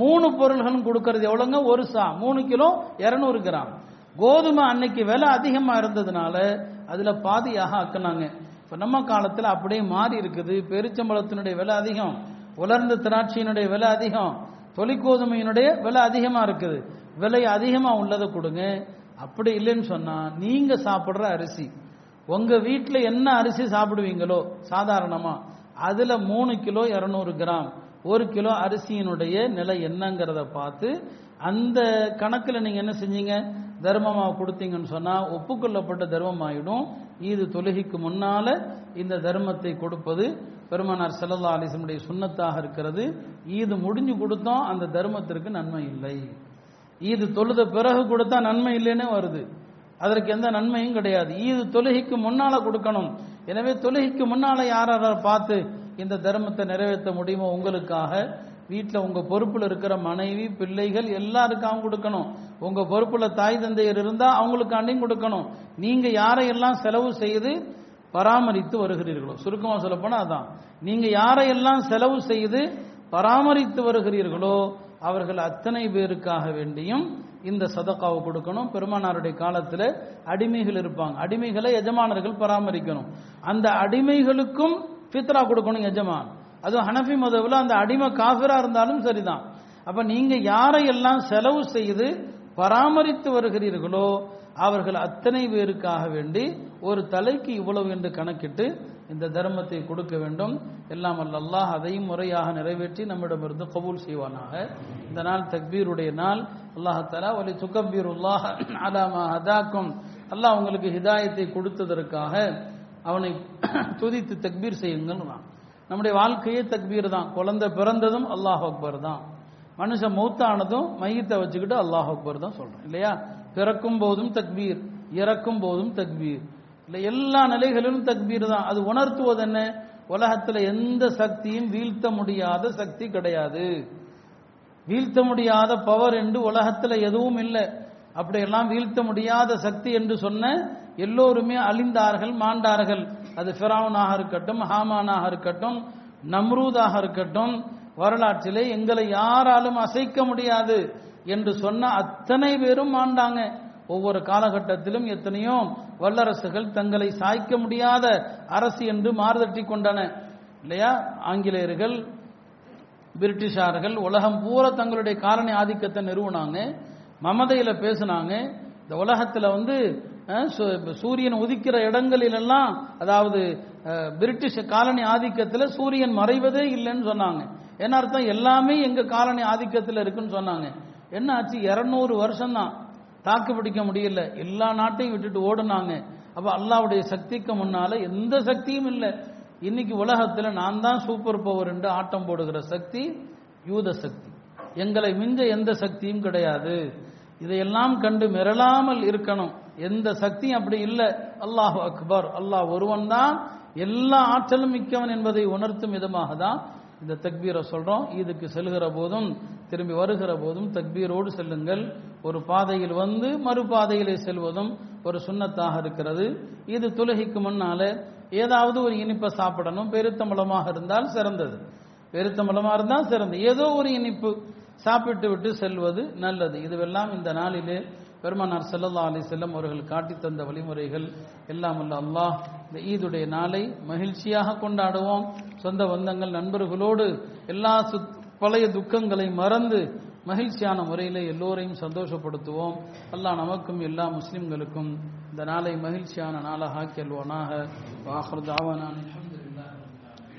Speaker 1: மூணு பொருள்களும் கொடுக்கறது எவ்வளோங்க ஒரு சா மூணு கிலோ இரநூறு கிராம். கோதுமை அன்னைக்கு விலை அதிகமாக இருந்ததுனால அதில் பாதியாக ஆக்குனாங்க. இப்போ நம்ம காலத்தில் அப்படியே மாறி இருக்குது. பெருச்சம்பளத்தினுடைய விலை அதிகம். உலர்ந்த திராட்சையினுடைய விலை அதிகம். தொலிக்கோதுமையினுடைய விலை அதிகமாக இருக்குது. விலை அதிகமாக உள்ளதை கொடுங்க. அப்படி இல்லைன்னு சொன்னா நீங்க சாப்பிடுற அரிசி உங்க வீட்டில் என்ன அரிசி சாப்பிடுவீங்களோ சாதாரணமா அதுல மூணு கிலோ இருநூறு கிராம் ஒரு கிலோ அரிசியினுடைய நிலை என்னங்கிறத பார்த்து அந்த கணக்கில் நீங்க என்ன செஞ்சீங்க? தர்மமாக கொடுத்தீங்கன்னு சொன்னா ஒப்புக்கொள்ளப்பட்ட தர்மம் ஆயிடும் ஈது தொழுகைக்கு முன்னால இந்த தர்மத்தை கொடுப்பது பெருமானார் செல்லல்லா அலிசனுடைய சுண்ணத்தாக இருக்கிறது. ஈது முடிஞ்சு கொடுத்தோம் அந்த தர்மத்திற்கு நன்மை இல்லை. ஈது தொழுத பிறகு கொடுத்தா நன்மை இல்லைன்னு வருது. அதற்கு எந்த நன்மையும் கிடையாது. ஈது தொழுகைக்கு முன்னால கொடுக்கணும். எனவே தொழுகைக்கு முன்னால யார் பார்த்து இந்த தர்மத்தை நிறைவேற்ற முடியுமோ உங்களுக்காக வீட்டில் உங்க பொறுப்புல இருக்கிற மனைவி பிள்ளைகள் எல்லாருக்காகவும் கொடுக்கணும். உங்க பொறுப்புல தாய் தந்தையர் இருந்தா அவங்களுக்காண்டியும் கொடுக்கணும். நீங்க யாரையெல்லாம் செலவு செய்து பராமரித்து வருகிறீர்களோ சுருக்கமாக சொல்ல போனா அதான். நீங்க யாரையெல்லாம் செலவு செய்து பராமரித்து வருகிறீர்களோ அவர்கள் அத்தனை பேருக்காக வேண்டியும் இந்த சதக்காவை கொடுக்கணும். பெருமானாருடைய காலத்தில் அடிமைகள் இருப்பாங்க. அடிமைகளை எஜமானர்கள் பராமரிக்கணும். அந்த அடிமைகளுக்கும் ஃபித்ரா கொடுக்கணும் எஜமான். அதுவும் ஹனஃபி மதவில் அந்த அடிமை காஃபிரா இருந்தாலும் சரிதான். அப்ப நீங்க யாரையெல்லாம் செலவு செய்து பராமரித்து வருகிறீர்களோ அவர்கள் அத்தனை பேருக்காக வேண்டி ஒரு தலைக்கு இவ்வளவு என்று கணக்கிட்டு இந்த தர்மத்தை கொடுக்க வேண்டும். எல்லாம் அல்லாஹ் அதையும் முறையாக நிறைவேற்றி நம்மிடமிருந்து கபூல் செய்வானாக. இந்த நாள் தக்பீருடைய நாள். அல்லாஹாலா ஒலி துக்கபீருல்லாஹ் அலாமா ஹதாக்கும். அல்லாஹ் உங்களுக்கு ஹிதாயத்தை கொடுத்ததற்காக அவனை துதித்து தக்பீர் செய்யுங்கள் நம்முடைய வாழ்க்கையே தக்பீர் தான். குழந்தை பிறந்ததும் அல்லாஹ் அக்பர் தான். மனுஷன் மூத்தானதும் மையத்தை வச்சுக்கிட்டு அல்லாஹ் அக்பர் தான் சொல்றோம் இல்லையா? பிறக்கும் போதும் தக்பீர் இறக்கும் போதும் தக்பீர். இல்லை எல்லா நிலைகளிலும் தக்பீர் தான். அது உணர்த்துவது என்ன? உலகத்தில் எந்த சக்தியும் வீழ்த்த முடியாத சக்தி கிடையாது. வீழ்த்த முடியாத பவர் என்று உலகத்தில் எதுவும் இல்லை. அப்படியெல்லாம் வீழ்த்த முடியாத சக்தி என்று சொன்ன எல்லோருமே அழிந்தார்கள் மாண்டார்கள். அது ஃபிரௌனாக இருக்கட்டும் ஹாமானாக இருக்கட்டும் நம்ரூதாக இருக்கட்டும் வரலாற்றிலே எங்களை யாராலும் அசைக்க முடியாது என்று சொன்ன அத்தனை பேரும் மாண்டாங்க. ஒவ்வொரு காலகட்டத்திலும் எத்தனையோ வல்லரசுகள் தங்களை சாய்க்க முடியாத அரசு என்று மாறுதட்டி கொண்டன. இல்லையா? ஆங்கிலேயர்கள் பிரிட்டிஷார்கள் உலகம் பூரா தங்களுடைய காலனி ஆதிக்கத்தை நிறுவனாங்க. மமதையில பேசினாங்க. இந்த உலகத்துல வந்து சூரியன் உதிக்கிற இடங்களிலெல்லாம் அதாவது பிரிட்டிஷ் காலனி ஆதிக்கத்தில் சூரியன் மறைவதே இல்லைன்னு சொன்னாங்க. என்ன அர்த்தம்? எல்லாமே எங்க காலனி ஆதிக்கத்தில் இருக்குன்னு சொன்னாங்க. என்ன ஆச்சு? இருநூறு வருஷம் தான் தாக்கு பிடிக்க முடியல. எல்லா நாட்டையும் விட்டுட்டு ஓடுனாங்க. அப்ப அல்லாவுடைய சக்திக்கு முன்னால எந்த சக்தியும் இல்லை. இன்னைக்கு உலகத்துல நான் தான் சூப்பர் பவர் என்று ஆட்டம் போடுகிற சக்தி யூத சக்தி. எங்களை மிஞ்ச எந்த சக்தியும் கிடையாது. இதையெல்லாம் கண்டு மிரளாமல் இருக்கணும். எந்த சக்தியும் அப்படி இல்லை. அல்லாஹ் அக்பர். அல்லாஹ் ஒருவன் தான். எல்லா ஆற்றலும் மிக்கவன் என்பதை உணர்த்தும் விதமாக தான் இந்த தக்பீரை சொல்கிறோம் இதுக்கு செல்கிற போதும் திரும்பி வருகிற போதும் தக்பீரோடு செல்லுங்கள். ஒரு பாதையில் வந்து மறுபாதையிலே செல்வதும் ஒரு சுண்ணத்தாக இருக்கிறது. இது துலகிக்கு முன்னால் ஏதாவது ஒரு இனிப்பை சாப்பிடணும். பெருத்தம்பளமாக இருந்தால் சிறந்தது. பெருத்தம்பளமாக இருந்தால் சிறந்தது. ஏதோ ஒரு இனிப்பு சாப்பிட்டு விட்டு செல்வது நல்லது. இதுவெல்லாம் இந்த நாளிலே பெருமானார் செல்லல்லா அலி செல்லம் அவர்கள் காட்டி தந்த வழிமுறைகள். எல்லாம் உள்ள அல்லாஹ் இந்த ஈதுடைய நாளை மகிழ்ச்சியாக கொண்டாடுவோம். சொந்த பந்தங்கள் நண்பர்களோடு எல்லா பழைய துக்கங்களை மறந்து மகிழ்ச்சியான முறையில் எல்லோரையும் சந்தோஷப்படுத்துவோம். அல்லாஹ் நமக்கும் எல்லா முஸ்லிம்களுக்கும் இந்த நாளை மகிழ்ச்சியான நாளாக ஆக்கி அல்வானாக வாஹர் தாவானான்